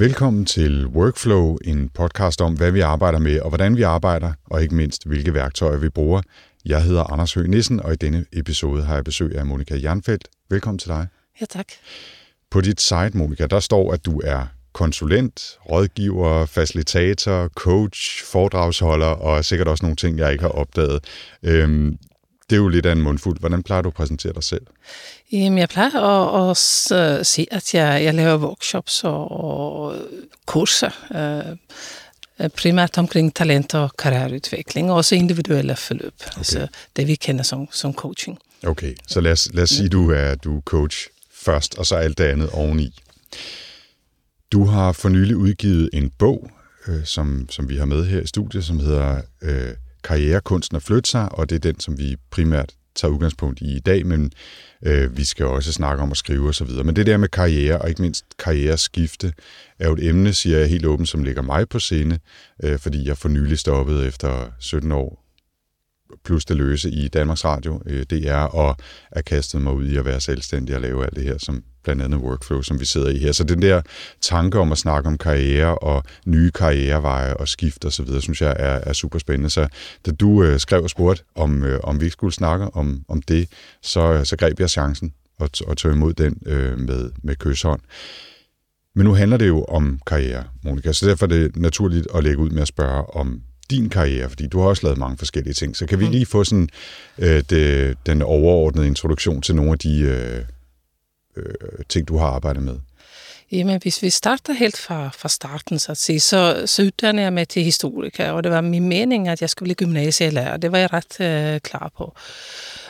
Velkommen til Workflow, en podcast om, hvad vi arbejder med og hvordan vi arbejder, og ikke mindst, hvilke værktøjer vi bruger. Jeg hedder Anders Høgh Nissen, og i denne episode har jeg besøg af Monika Jernfeldt. Velkommen til dig. Ja, tak. På dit site, Monika, der står, at du er konsulent, rådgiver, facilitator, coach, foredragsholder og sikkert også nogle ting, jeg ikke har opdaget. Øhm, det er jo lidt af en mundfuld. Hvordan plejer du at præsentere dig selv? Jamen, jeg plejer at, at sige, at jeg, jeg laver workshops og, og kurser, øh, primært omkring talent og karriereudvikling, og også individuelle forløb, okay. altså det vi kender som, som coaching. Okay, så lad os, lad os sige, at du er, du er coach først, og så alt det andet oveni. Du har for nylig udgivet en bog, øh, som, som vi har med her i studiet, som hedder øh, Karrierekunsten at flytte sig, og det er den, som vi primært tager udgangspunkt i i dag, men øh, vi skal også snakke om at skrive osv. Men det der med karriere, og ikke mindst karriereskifte, er jo et emne, siger jeg helt åbent, som ligger mig på scene, øh, fordi jeg for nylig stoppede efter 17 år plus det løse i Danmarks Radio, øh, det er at have kastet mig ud i at være selvstændig og lave alt det her, som blandt andet workflow, som vi sidder i her. Så den der tanke om at snakke om karriere og nye karriereveje og skift og så videre, synes jeg er, er super spændende. Så da du øh, skrev og spurgte, om, øh, om vi ikke skulle snakke om, om det, så, øh, så greb jeg chancen og, og tog imod den øh, med, med kysshånd. Men nu handler det jo om karriere, Monika, så derfor er det naturligt at lægge ud med at spørge om din karriere, fordi du har også lavet mange forskellige ting. Så kan vi mm. lige få sådan øh, det, den overordnede introduktion til nogle af de øh, øh, ting, du har arbejdet med? Jamen, hvis vi starter helt fra, fra starten, så, at sige, så, så uddanner jeg mig til historiker, og det var min mening, at jeg skulle blive gymnasielærer. Det var jeg ret øh, klar på.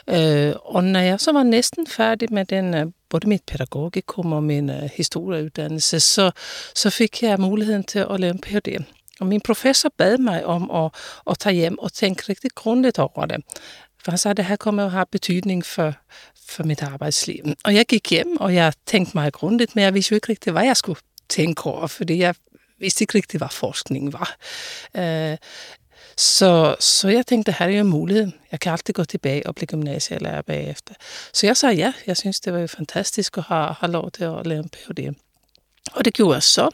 Øh, og når jeg så var næsten færdig med den, øh, både mit pædagogikum og min øh, historieuddannelse, så, så fik jeg muligheden til at lave en Ph.D. Og min professor bad mig om at, at tage hjem og tænke rigtig grundigt over det. For han sagde, at det her kommer at have betydning for, for mit arbejdsliv. Og jeg gik hjem, og jeg tænkte meget grundigt, men jeg vidste jo ikke rigtigt, hvad jeg skulle tænke over, fordi jeg vidste ikke rigtigt, hvad forskning var. Uh, så, så jeg tænkte, det her er jo en mulighed. Jeg kan altid gå tilbage og blive gymnasielærer bagefter. Så jeg sagde ja, jeg synes, det var jo fantastisk at have, have lov til at lave en Ph.D. Og det gjorde jeg så.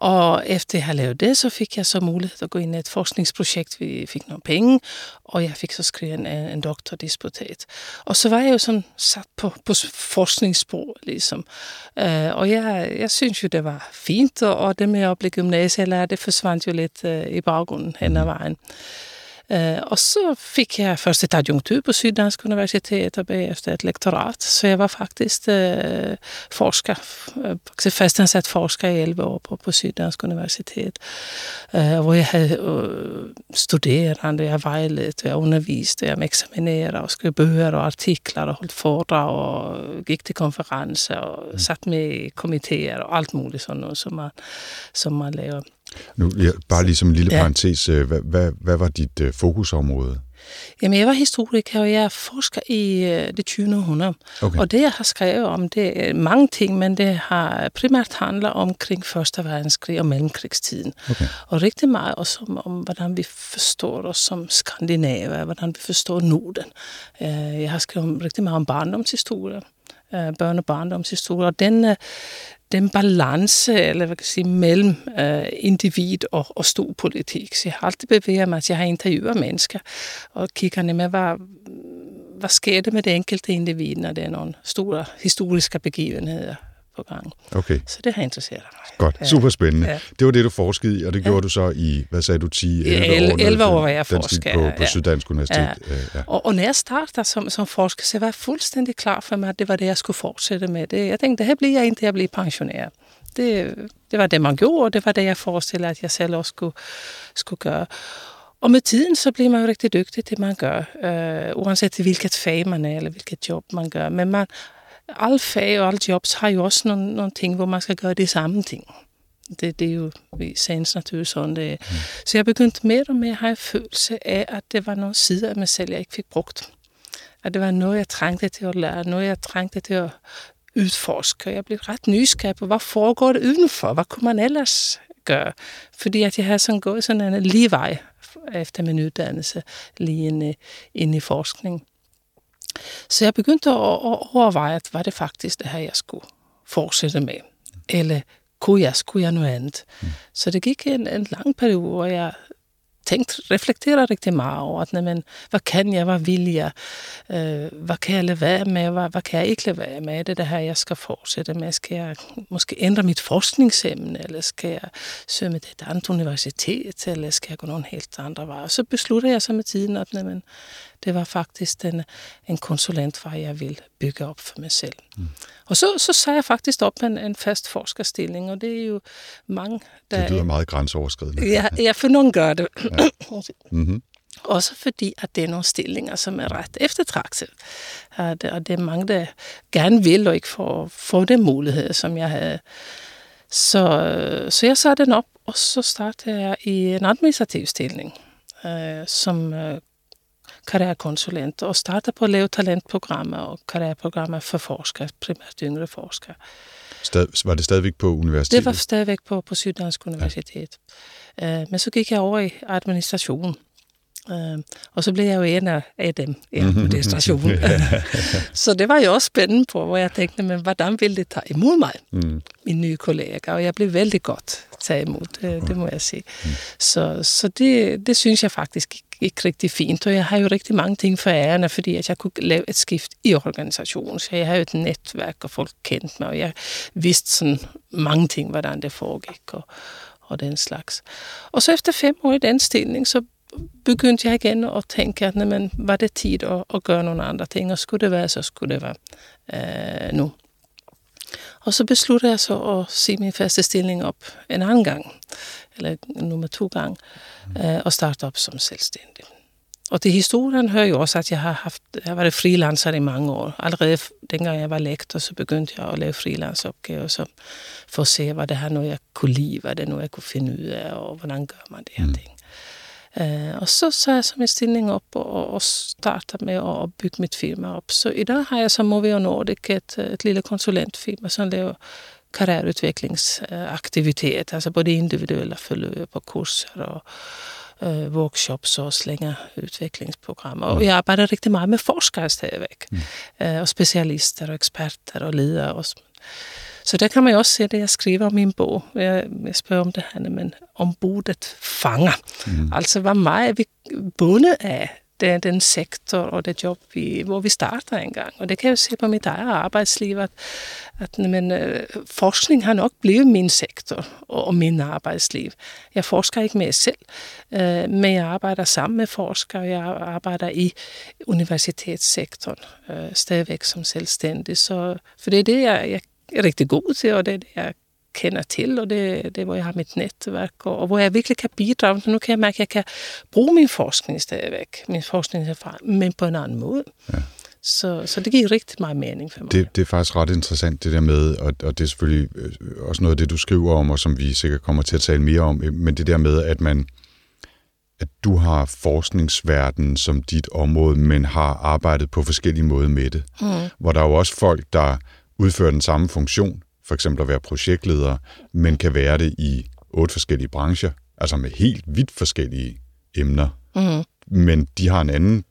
Og efter jeg havde lavet det, så fik jeg så mulighed at gå ind i et forskningsprojekt. Vi fik nogle penge, og jeg fik så skrevet en, en doktordisputat. Og så var jeg jo sådan sat på, på forskningsspor, ligesom. Uh, og jeg, jeg synes jo, det var fint, og det med at blive gymnasielærer, det forsvandt jo lidt uh, i baggrunden hen ad vejen. Uh, Eh, och så fick jag först ett adjunktur på Syddansk Universitet och efter ett lektorat, så jag var faktiskt eh, forskare, uh, fastansat forskare i 11 år på, på Syddansk Universitet, Eh, och jag hade eh, uh, studerande, jag vägledde, jag undervisade, jag examinerade och skrev böcker och artiklar och höll föredrag och gick till konferenser och satt med i kommittéer och allt möjligt sånt som man, som man laver. Nu, ja, bare lige som en lille ja. parentes, øh, hvad, hvad, hvad var dit uh, fokusområde? Jamen, jeg var historiker, og jeg forsker i uh, det 20. århundrede. Okay. Og det, jeg har skrevet om, det er mange ting, men det har primært handler omkring Første verdenskrig og mellemkrigstiden. Okay. Og rigtig meget også om, om, hvordan vi forstår os som skandinaver, hvordan vi forstår Norden. Uh, jeg har skrevet om, rigtig meget om barndomshistorie, uh, børne- og barndomshistorie, og den, uh, den balance, eller hvad kan jeg sige, mellem øh, individ og, og stor politik. Så jeg har altid bevæget mig, at jeg har interviewet mennesker, og kigger med, hvad, hvad sker det med det enkelte individ, når det er nogle store historiske begivenheder på gang. Okay. Så det har interesseret mig. Godt, ja. super spændende. Ja. Det var det, du forskede i, og det ja. gjorde du så i, hvad sagde du, 10-11 år? 11 år var jeg forsker. På, på ja. Syddansk Universitet. Ja. Ja. Og, og når jeg startede som, som forsker, så var jeg fuldstændig klar for mig, at det var det, jeg skulle fortsætte med. Det, jeg tænkte, det her bliver jeg indtil jeg bliver pensioneret. Det, det var det, man gjorde, og det var det, jeg forestillede, at jeg selv også skulle, skulle gøre. Og med tiden, så bliver man jo rigtig dygtig til, det man gør, øh, uanset hvilket fag man er, eller hvilket job man gør. Men man, alle fag og alle jobs har jo også nogle, nogle ting, hvor man skal gøre de samme ting. Det, det er jo i sagens natur sådan det Mm. Så jeg begyndte mere og mere at have en følelse af, at det var nogle sider af mig selv, jeg ikke fik brugt. At det var noget, jeg trængte til at lære, noget, jeg trængte til at udforske. Jeg blev ret nysgerrig på, hvad foregår det udenfor? Hvad kunne man ellers gøre? Fordi at jeg havde sådan gået sådan en lige vej efter min uddannelse, lige ind, ind i forskning. Så jeg begyndte at overveje, at var det faktisk det her, jeg skulle fortsætte med? Eller kunne jeg, skulle jeg noget andet? Mm. Så det gik en, en lang periode, hvor jeg tænkte, reflekterede rigtig meget over, at, men, hvad kan jeg, hvad vil jeg, øh, hvad kan jeg lade være med, hvad, hvad kan jeg ikke lade være med, det det her, jeg skal fortsætte med, skal jeg måske ændre mit forskningsemne, eller skal jeg søge med et andet universitet, eller skal jeg gå nogle helt andre veje. Og så besluttede jeg så med tiden, at men, det var faktisk den, en konsulentvej, jeg ville bygge op for mig selv. Mm. Og så, så sagde jeg faktisk op en, en fast forskerstilling, og det er jo mange, der... Det lyder meget grænseoverskridende. Ja, ja for nogen gør det. Ja. mm-hmm. Også fordi, at det er nogle stillinger, som er ret eftertragtet. Og det, og det er mange, der gerne vil og ikke får, får den mulighed, som jeg havde. Så, så jeg satte den op, og så startede jeg i en administrativ stilling, øh, som øh, karrierekonsulent og startede på at lave talentprogrammer og karriereprogrammer for forskere, primært yngre forskere. Stad, var det stadigvæk på universitetet? Det var stadigvæk på, på Syddansk Universitet. Ja. Uh, men så gik jeg over i administration. Uh, og så blev jeg jo en af dem i administrationen. så det var jo også spændende på, hvor jeg tænkte, men hvordan ville det tage imod mig, mm. mine nye kollegaer? Og jeg blev vældig godt taget imod, det, det må jeg sige. Mm. Så, så det, det synes jeg faktisk gik rigtig fint, og jeg har jo rigtig mange ting for ærende, fordi at jeg kunne lave et skift i organisationen, så jeg har jo et netværk, og folk kendte mig, og jeg vidste sådan mange ting, hvordan det foregik, og, og den slags. Og så efter fem år i den stilling, så begyndte jeg igen at tænke, at men, var det tid at, at gøre nogle andre ting, og skulle det være, så skulle det være øh, nu. Og så besluttede jeg så at se min faste stilling op en anden gang, eller nummer to gang, øh, og starte op som selvstændig. Og til historien hører jo også, at jeg har haft, jeg har været freelancer i mange år. Allerede dengang jeg var lektor, så begyndte jeg at lave freelanceopgaver, så for at se, hvad det her noget, jeg kunne lide, hvad det noget, jeg kunne finde ud af, og hvordan gør man det her mm. ting. Uh, og så så jeg så min stilling op og, og starter med at bygge mit firma op. Så i dag har jeg som Movio Nordic et, et lille konsulentfirma, som laver karriereutviklingsaktivitet, altså både individuelle forløb og kurser og øh, workshops og længere udviklingsprogrammer. Og jeg arbejder rigtig meget med forskere stadigvæk, mm. øh, og specialister og eksperter og ledere også. Så der kan man jo også se det, jeg skriver om min bog. Jeg, jeg spørger om det her, men ombudet fanger. Mm. Altså, hvor meget er vi bundet af det, den sektor og det job, vi, hvor vi starter engang. Og det kan jeg jo se på mit eget arbejdsliv, at, at men, øh, forskning har nok blevet min sektor og, og min arbejdsliv. Jeg forsker ikke mere selv, øh, men jeg arbejder sammen med forskere. Jeg arbejder i universitetssektoren øh, stadigvæk som selvstændig. Så, for det er det, jeg, jeg rigtig god til, og det er det, jeg kender til, og det, det er, hvor jeg har mit netværk, og, og hvor jeg virkelig kan bidrage. Så nu kan jeg mærke, at jeg kan bruge min forskning stadigvæk, min forskningserfaring, men på en anden måde. Ja. Så, så det giver rigtig meget mening for mig. Det, det er faktisk ret interessant, det der med, og, og det er selvfølgelig øh, også noget af det, du skriver om, og som vi sikkert kommer til at tale mere om, men det der med, at man at du har forskningsverden som dit område, men har arbejdet på forskellige måder med det. Mm. Hvor der er jo også folk, der udfører den samme funktion, for eksempel at være projektleder, men kan være det i otte forskellige brancher, altså med helt vidt forskellige emner. Mm. Men de har en anden,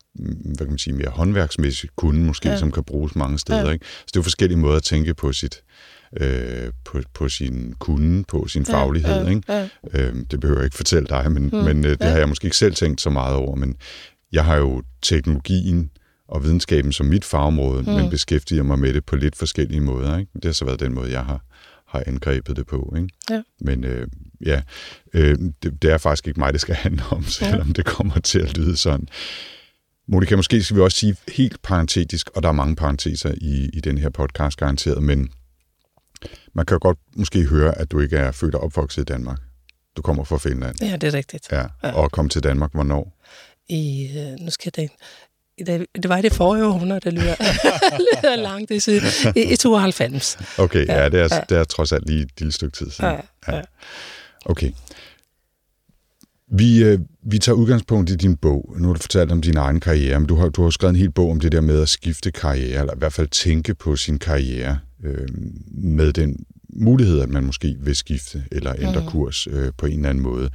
hvad kan man sige, mere håndværksmæssig kunde måske, ja. som kan bruges mange steder. Ja. Ikke? Så det er jo forskellige måder at tænke på sit, øh, på, på sin kunde, på sin ja, faglighed. Ja, ikke? Ja. Øh, det behøver jeg ikke fortælle dig, men, mm, men øh, det ja. har jeg måske ikke selv tænkt så meget over. Men jeg har jo teknologien og videnskaben som mit fagområde, mm. men beskæftiger mig med det på lidt forskellige måder. Ikke? Det har så været den måde, jeg har, har angrebet det på. Ikke? Ja. Men øh, ja, øh, det, det er faktisk ikke mig, det skal handle om, selvom ja. det kommer til at lyde sådan. Monika, måske skal vi også sige helt parentetisk, og der er mange parenteser i, i den her podcast garanteret, men man kan jo godt måske høre, at du ikke er født og opvokset i Danmark. Du kommer fra Finland. Ja, det er rigtigt. Ja, ja. og kom til Danmark hvornår? I, øh, nu skal jeg det, det var i det forrige århundrede, det lyder, lyder langt siden, i, i 92. Okay, ja, ja det, er, ja. det er trods alt lige et lille stykke tid siden. Ja, ja. Okay. Vi, øh, vi tager udgangspunkt i din bog. Nu har du fortalt om din egen karriere, men du har, du har skrevet en hel bog om det der med at skifte karriere, eller i hvert fald tænke på sin karriere øh, med den mulighed, at man måske vil skifte eller ændre mm. kurs øh, på en eller anden måde.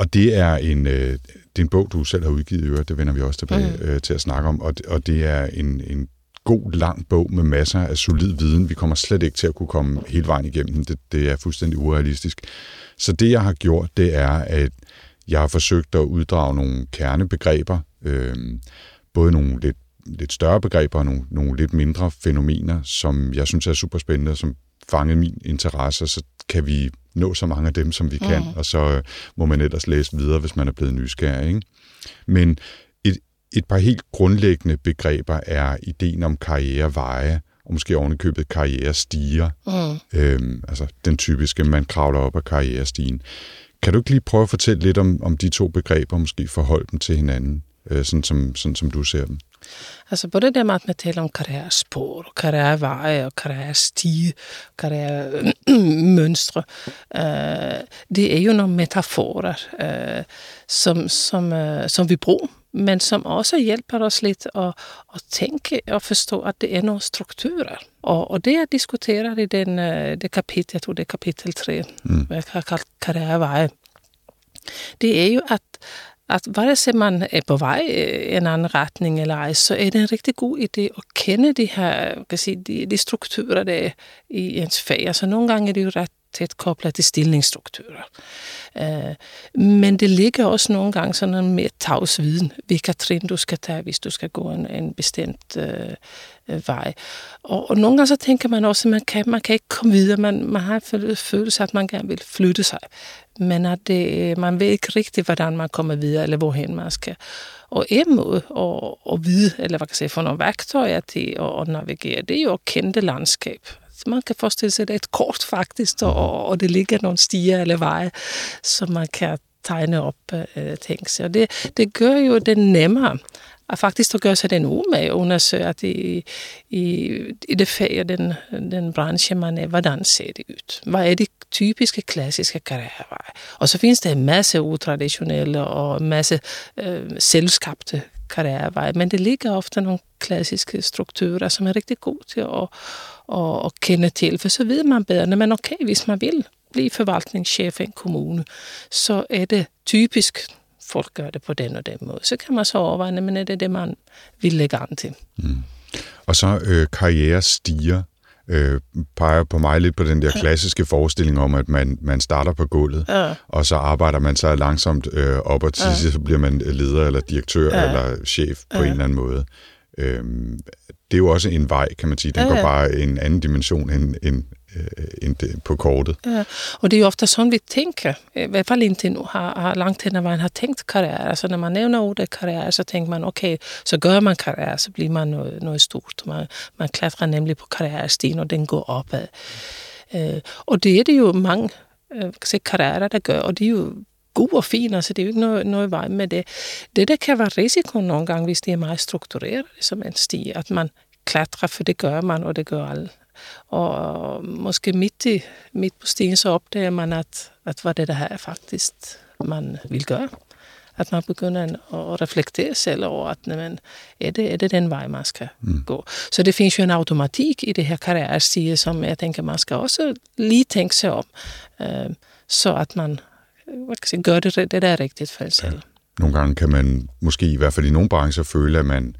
Og det er en, øh, det er en bog, du selv har udgivet, det vender vi også tilbage mm. øh, til at snakke om, og, og det er en, en god, lang bog med masser af solid viden. Vi kommer slet ikke til at kunne komme hele vejen igennem den. Det, det er fuldstændig urealistisk. Så det, jeg har gjort, det er, at jeg har forsøgt at uddrage nogle kernebegreber, øh, både nogle lidt, lidt større begreber og nogle, nogle lidt mindre fænomener, som jeg synes er super spændende, som fanger min interesse, så kan vi nå så mange af dem, som vi mm. kan, og så øh, må man ellers læse videre, hvis man er blevet nysgerrig. Ikke? Men et, et par helt grundlæggende begreber er ideen om karriereveje, og måske ovenikøbet karrierestiger. Mm. Øhm, altså den typiske, man kravler op ad karrierestigen. Kan du ikke lige prøve at fortælle lidt om, om de to begreber, måske forholde dem til hinanden, øh, sådan, som, sådan som du ser dem? Altså både det med, at man taler om karrierespor, karriereveje og karrierestige, karrieremønstre, øh, det er jo nogle metaforer, øh, som, som, øh, som vi bruger, men som også hjælper os lidt at, at tænke og forstå, at det er nogle strukturer. Og, og det jeg diskuterer i den, øh, det kapitel, jeg tror det er kapitel 3, mm. jeg har kaldt karriereveje, det er jo, at Altså, at vare sig man er øh, på vej i en anden retning eller ej, så er det en rigtig god idé at kende de her kan sige, de, de strukturer, der er i ens fag. Altså nogle gange er det jo ret tæt koblet til stillingsstrukturer. Uh, men det ligger også nogle gange sådan en mere tavs viden, hvilke trin du skal tage, hvis du skal gå en, en bestemt uh, vej. Og, og nogle gange så tænker man også, at man kan, man kan ikke komme videre. Man, man har en følelse at man gerne vil flytte sig. Men at det, man ved ikke rigtigt, hvordan man kommer videre, eller hvorhen man skal. Og en måde at, at vide, eller hvad kan jeg sige, få nogle værktøjer til at, at navigere, det er jo at kende landskab. Man kan forestille sig, at det er et kort faktisk, og, og det ligger nogle stier eller veje, som man kan tegne op øh, ting. Så det, det gør jo det nemmere faktisk at gøre sig den umage och undersøge, at i, i, i det fag og den, den branche, man er, hvordan ser det ud? Hvad er de typiske klassiske karriereveje? Og så findes der en masse utraditionelle og en masse øh, selvskabte karriereveje, men det ligger ofte nogle klassiske strukturer, som er rigtig gode til at, at, at kende til, for så ved man bedre, men okay, hvis man vil blive forvaltningschef i en kommune, så er det typisk folk gør det på den og den måde. Så kan man så overveje, men er det det, man vil lægge an til. Mm. Og så øh, karrierestiger øh, peger på mig lidt på den der klassiske forestilling om, at man, man starter på gulvet, ja. og så arbejder man sig langsomt øh, op, og til ja. sidst bliver man leder eller direktør ja. eller chef på ja. en eller anden måde. Øh, det er jo også en vej, kan man sige. Den ja. går bare en anden dimension end, end Øh, end på kortet. Ja, og det er jo ofte sådan, vi tænker. I hvert fald indtil nu har, har langt hen ad vejen har tænkt karriere. Altså når man nævner ordet karriere, så tænker man, okay, så gør man karriere, så bliver man noget, noget stort. Man, man klatrer nemlig på karrierestigen, og den går opad. Øh, og det er det jo mange øh, karriere, der gør, og det er jo god og fin, altså det er jo ikke noget, noget vej med det. Det, der kan være risiko nogle gange, hvis det er meget struktureret som en sti, at man klatrer, for det gør man, og det gør alle. Og måske midt, i, midt på stien, så opdager man, at, at hvad det der her faktisk man vil gøre. At man begynder at reflektere selv over, at men, er, det, er det den vej, man skal mm. gå. Så det findes jo en automatik i det her karrierestige, som jeg tænker, man skal også lige tænke sig om, øh, så at man hvad kan sige, gør det, det der er rigtigt for selv. Ja. Nogle gange kan man måske i hvert fald i nogle brancher føle, at man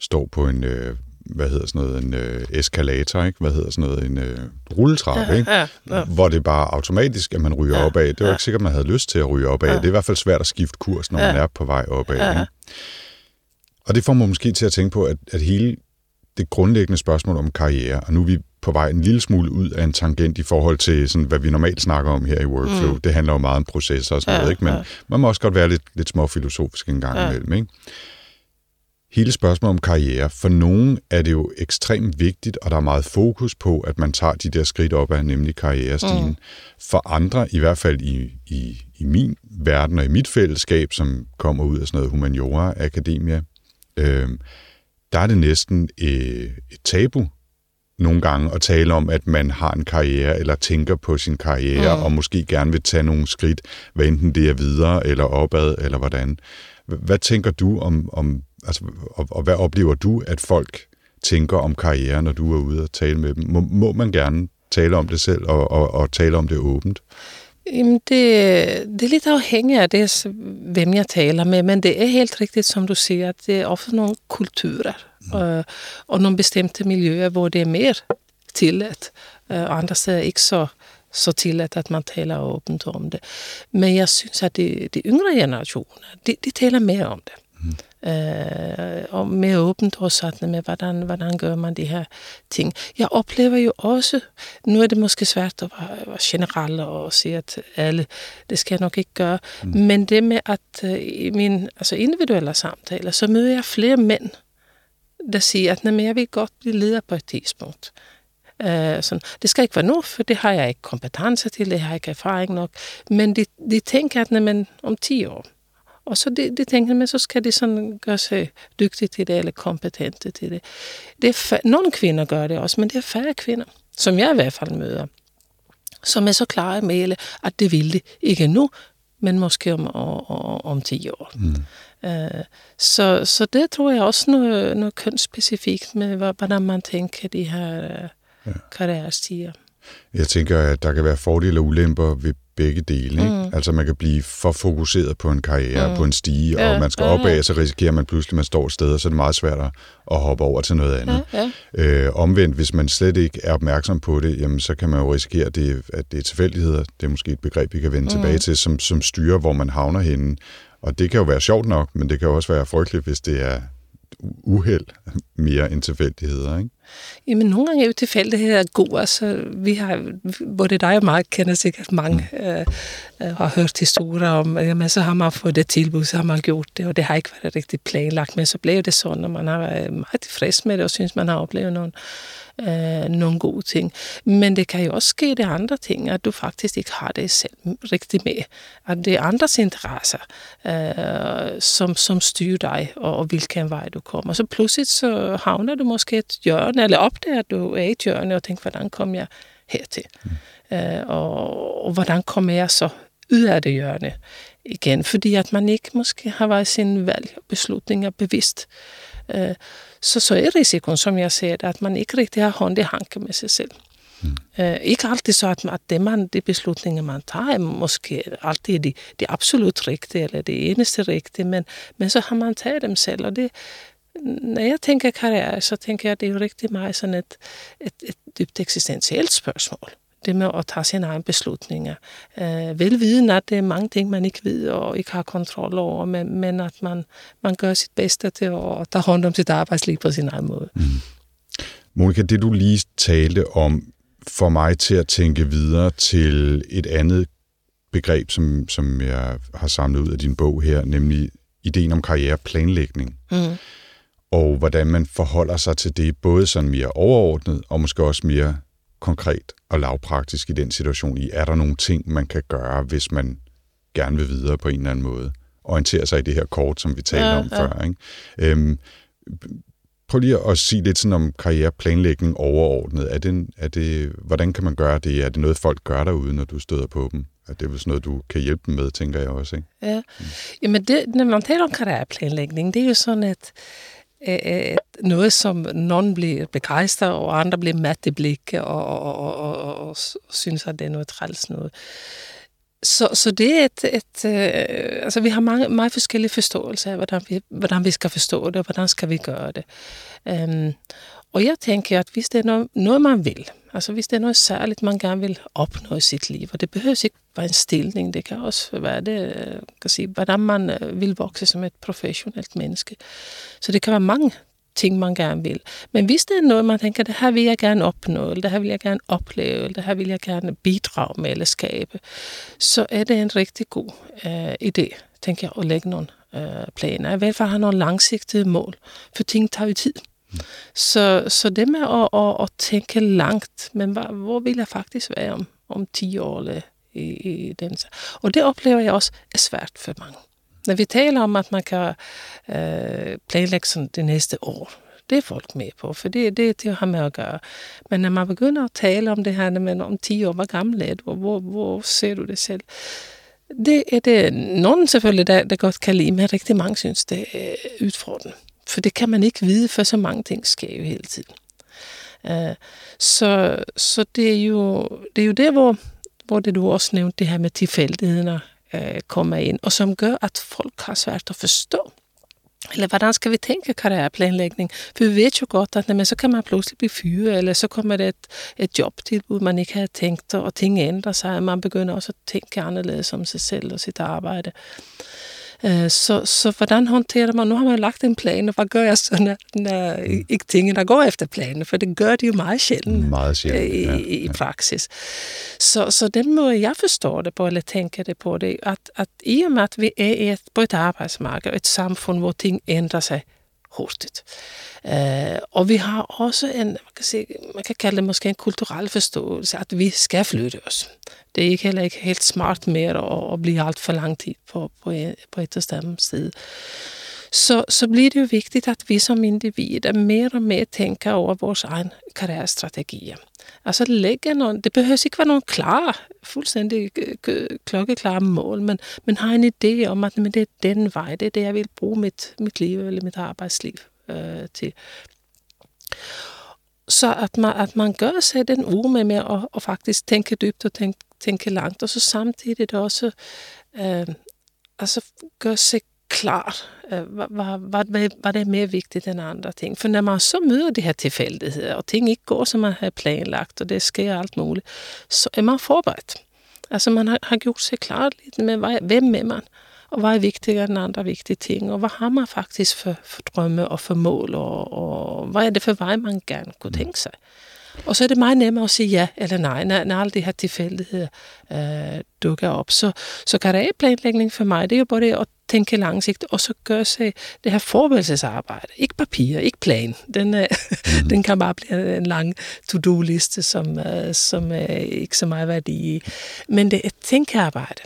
står på en øh, hvad hedder sådan noget, en øh, eskalator, ikke? Hvad hedder sådan noget, en øh, rulletrappe, ja, ikke? Ja, ja. Hvor det bare automatisk, at man ryger ja, opad. Det var ja. ikke sikkert, man havde lyst til at ryge opad. Ja. Det er i hvert fald svært at skifte kurs, når ja. man er på vej opad. Ja. Ikke? Og det får mig måske til at tænke på, at, at hele det grundlæggende spørgsmål om karriere, og nu er vi på vej en lille smule ud af en tangent i forhold til, sådan, hvad vi normalt snakker om her i Workflow. Mm. Det handler jo meget om processer og sådan ja, noget, ikke? men ja. man må også godt være lidt, lidt småfilosofisk en gang ja. imellem. Ikke? Hele spørgsmålet om karriere. For nogen er det jo ekstremt vigtigt, og der er meget fokus på, at man tager de der skridt op af, nemlig karrierestigen. Mm. For andre, i hvert fald i, i, i min verden og i mit fællesskab, som kommer ud af sådan noget humaniora, akademia, øh, der er det næsten øh, et tabu nogle gange at tale om, at man har en karriere, eller tænker på sin karriere, mm. og måske gerne vil tage nogle skridt, hvad enten det er videre, eller opad, eller hvordan. Hvad tænker du om, om altså, og, og hvad oplever du, at folk tænker om karriere, når du er ude og tale med dem? Må, må man gerne tale om det selv og, og, og tale om det åbent? Jamen det, det er lidt afhængigt af det, hvem jeg taler med, men det er helt rigtigt, som du siger, at det er ofte nogle kulturer, Mm. Og, og nogle bestemte miljøer, hvor det er mere tilladt, og andre steder ikke så, så tilladt, at man taler åbent om det. Men jeg synes, at de, de yngre generationer, de, de taler mere om det. Mm. Øh, og mere åbent og sådan med, hvordan, hvordan gør man de her ting. Jeg oplever jo også, nu er det måske svært at være, være generel og sige, at alle, det skal jeg nok ikke gøre, mm. men det med, at uh, i mine altså individuelle samtaler, så møder jeg flere mænd, der siger, at jeg vil godt blive leder på et tidspunkt. Uh, sådan. Det skal ikke være nu, for det har jeg ikke kompetence til, det har jeg ikke erfaring nok. Men de, de tænker, at om 10 år, og så det, det tænker men så skal de sådan gøre sig dygtige til det, eller kompetente til det. det er fa- nogle kvinder gør det også, men det er færre kvinder, som jeg i hvert fald møder, som er så klare at male, at det vil de ikke nu, men måske om, om, om 10 år. Mm. Uh, så, så det tror jeg også noget, noget kønsspecifikt med, hvordan man tænker de her uh, ja. karrierestiger. Jeg tænker, at der kan være fordele og ulemper ved begge dele. Ikke? Mm. Altså man kan blive for fokuseret på en karriere, mm. på en stige, ja, og man skal ja, opad, så risikerer man pludselig, at man står et sted, og så er det meget svært at hoppe over til noget andet. Ja, ja. Øh, omvendt, hvis man slet ikke er opmærksom på det, jamen, så kan man jo risikere, at det, at det er tilfældigheder. Det er måske et begreb, vi kan vende mm. tilbage til, som, som styrer, hvor man havner henne. Og det kan jo være sjovt nok, men det kan jo også være frygteligt, hvis det er uheld mere end tilfældigheder, ikke? Jamen, nogle gange er jo tilfældigheder gode. Altså, vi har, både dig og mig kender sikkert mange, mm. øh, øh, har hørt historier om, jamen, så har man fået det tilbud, så har man gjort det, og det har ikke været rigtig planlagt, men så blev det sådan, og man har været meget tilfreds med det, og synes, man har oplevet nogle, øh, nogle gode ting. Men det kan jo også ske det andre ting, at du faktisk ikke har det selv rigtig med. At det er andres interesser, øh, som, som styrer dig, og, og hvilken vej du kommer. Så pludselig så havner du måske et hjørne, eller opdager, du er i et hjørne, og tænker, hvordan kom jeg hertil? Mm. Øh, og, og hvordan kommer jeg så ud af det hjørne igen? Fordi at man ikke måske har været sin valg og beslutninger bevidst. Øh, så, så er risikoen, som jeg ser det, at man ikke rigtig har hånd i hanke med sig selv. Mm. Uh, ikke altid så, at, at det man, de beslutninger, man tager, er måske altid de, de absolut rigtige, eller det eneste rigtige, men, men så har man taget dem selv, og det, når jeg tænker karriere, så tænker jeg, at det er jo rigtig meget sådan et, et, et dybt eksistentielt spørgsmål det med at tage sine egne beslutninger. Øh, velviden, at det er mange ting, man ikke ved og ikke har kontrol over, men, men at man, man gør sit bedste til at tage hånd om sit arbejdsliv på sin egen måde. Mm. Monika, det du lige talte om, får mig til at tænke videre til et andet begreb, som, som jeg har samlet ud af din bog her, nemlig ideen om karriereplanlægning. Mm. Og hvordan man forholder sig til det, både sådan mere overordnet, og måske også mere konkret og lavpraktisk i den situation i, er der nogle ting, man kan gøre, hvis man gerne vil videre på en eller anden måde? Orientere sig i det her kort, som vi talte ja, om ja. før. Ikke? Øhm, prøv lige at sige lidt sådan om karriereplanlægning overordnet. Er det, er det, hvordan kan man gøre det? Er det noget, folk gør derude, når du støder på dem? Er det sådan noget, du kan hjælpe dem med, tænker jeg også. Ikke? Ja, mm. Jamen det, når man taler om karriereplanlægning, det er jo sådan, at et, noget, som nogen bliver begejstret, og andre bliver mat i blikket, og, og, og, og, og, og synes, at det er noget træls noget. Så, så det er et, et øh, altså vi har mange, meget forskellige forståelser af, hvordan vi, hvordan vi skal forstå det, og hvordan skal vi gøre det. Um, og jeg tænker, at hvis det er noget, noget, man vil, altså hvis det er noget særligt, man gerne vil opnå i sit liv, og det behøver ikke være en stilling, det kan også være det, øh, kan sige, hvordan man øh, vil vokse som et professionelt menneske. Så det kan være mange ting, man gerne vil. Men hvis det er noget, man tænker, det her vil jeg gerne opnå, eller det her vil jeg gerne opleve, eller det her vil jeg gerne bidrage med eller skabe, så er det en rigtig god øh, idé, tænker jeg, at lægge nogle øh, planer. I hvert fald have nogle langsigtede mål, for ting tager jo tid. Så, så det med at, at, at tænke langt, men hvor, hvor vil jeg faktisk være om, om 10 år eller i, i den. Og det oplever jeg også er svært for mange. Når vi taler om, at man kan øh, planlægge sådan det næste år, det er folk med på, for det, det, det har med at gøre. Men når man begynder at tale om det her, men om 10 år, hvor gammel er du, hvor, hvor ser du det selv? Det er det nogen selvfølgelig, der, der godt kan lide, men rigtig mange synes, det er udfordrende. For det kan man ikke vide, for så mange ting sker jo hele tiden. Uh, så, så det er jo det er jo der, hvor, hvor det du også nævnte, det her med tilfældighederne uh, øh, kommer ind, og som gør, at folk har svært at forstå, eller hvordan skal vi tænke karriereplanlægning? For vi ved jo godt, at jamen, så kan man pludselig blive fyret, eller så kommer det et, et jobtilbud, man ikke havde tænkt, og ting ændrer sig, og man begynder også at tænke anderledes om sig selv og sit arbejde. Uh, så, så hvordan håndterer man? Nu har man lagt en plan, og hvad gør jeg så, når, når ikke tingene går efter planen? For det gør de jo meget sjældent, meget sjældent i, ja, i, praksis. Så, så den måde, jeg forstår det på, eller tænker det på, det at, at i og med, at vi er et, på et arbejdsmarked, et samfund, hvor ting ændrer sig hurtigt. Øh, og vi har også en, man kan, sige, man kan kalde det måske en kulturel forståelse, at vi skal flytte os. Det er ikke heller ikke helt smart mere at, at blive alt for lang tid på, på, et, på et og samme sted. Så, så bliver det jo vigtigt, at vi som individer mere og mere tænker over vores egen karrierestrategier. Altså lægge nogle, det behøver ikke være nogle klare, fuldstændig øh, øh, klokkeklare mål, men, men har en idé om, at men det er den vej, det er det, jeg vil bruge mit, mit liv eller mit arbejdsliv øh, til. Så at man, at man gør sig den uge med at, at faktisk tænke dybt og tænke, tænke langt, og så samtidig også øh, altså gøre sig klart, øh, hvad, hvad, hvad det er mere vigtigt end andre ting. For når man så møder de her tilfældigheder, og ting ikke går, som man har planlagt, og det sker alt muligt, så er man forberedt. Altså man har, har gjort sig klart lidt med, hvad, hvem er man, og hvad er vigtigere end andre vigtige ting, og hvad har man faktisk for, for drømme og for mål, og, og hvad er det for vej, man gerne kunne tænke sig. Og så er det meget nemmere at sige ja eller nej, når, når alle de her tilfældigheder øh, dukker op. Så, så karriereplanlægning for mig, det er jo både at tænke langsigtet, og så gøre sig det her forberedelsesarbejde. Ikke papir, ikke plan. Den, øh, mm. den kan bare blive en lang to-do-liste, som, øh, som øh, ikke så meget værdi i. Men det er et tænkearbejde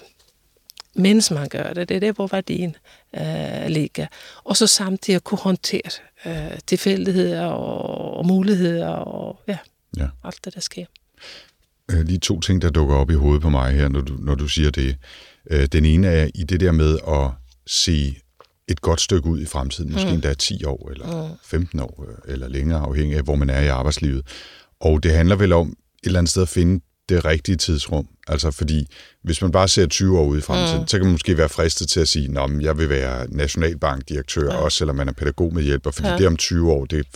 mens man gør det. Det er der, hvor værdien øh, ligger. Og så samtidig at kunne håndtere øh, tilfældigheder og, og muligheder og ja, ja. alt det, der sker. Øh, lige to ting, der dukker op i hovedet på mig her, når du, når du siger det. Øh, den ene er i det der med at se et godt stykke ud i fremtiden, måske mm. endda 10 år, eller mm. 15 år, øh, eller længere, afhængig af, hvor man er i arbejdslivet. Og det handler vel om et eller andet sted at finde det rigtige tidsrum. Altså fordi, hvis man bare ser 20 år ud i fremtiden, mm. så kan man måske være fristet til at sige, at jeg vil være nationalbankdirektør, ja. også selvom man er pædagog med hjælper, fordi ja. det om 20 år, det,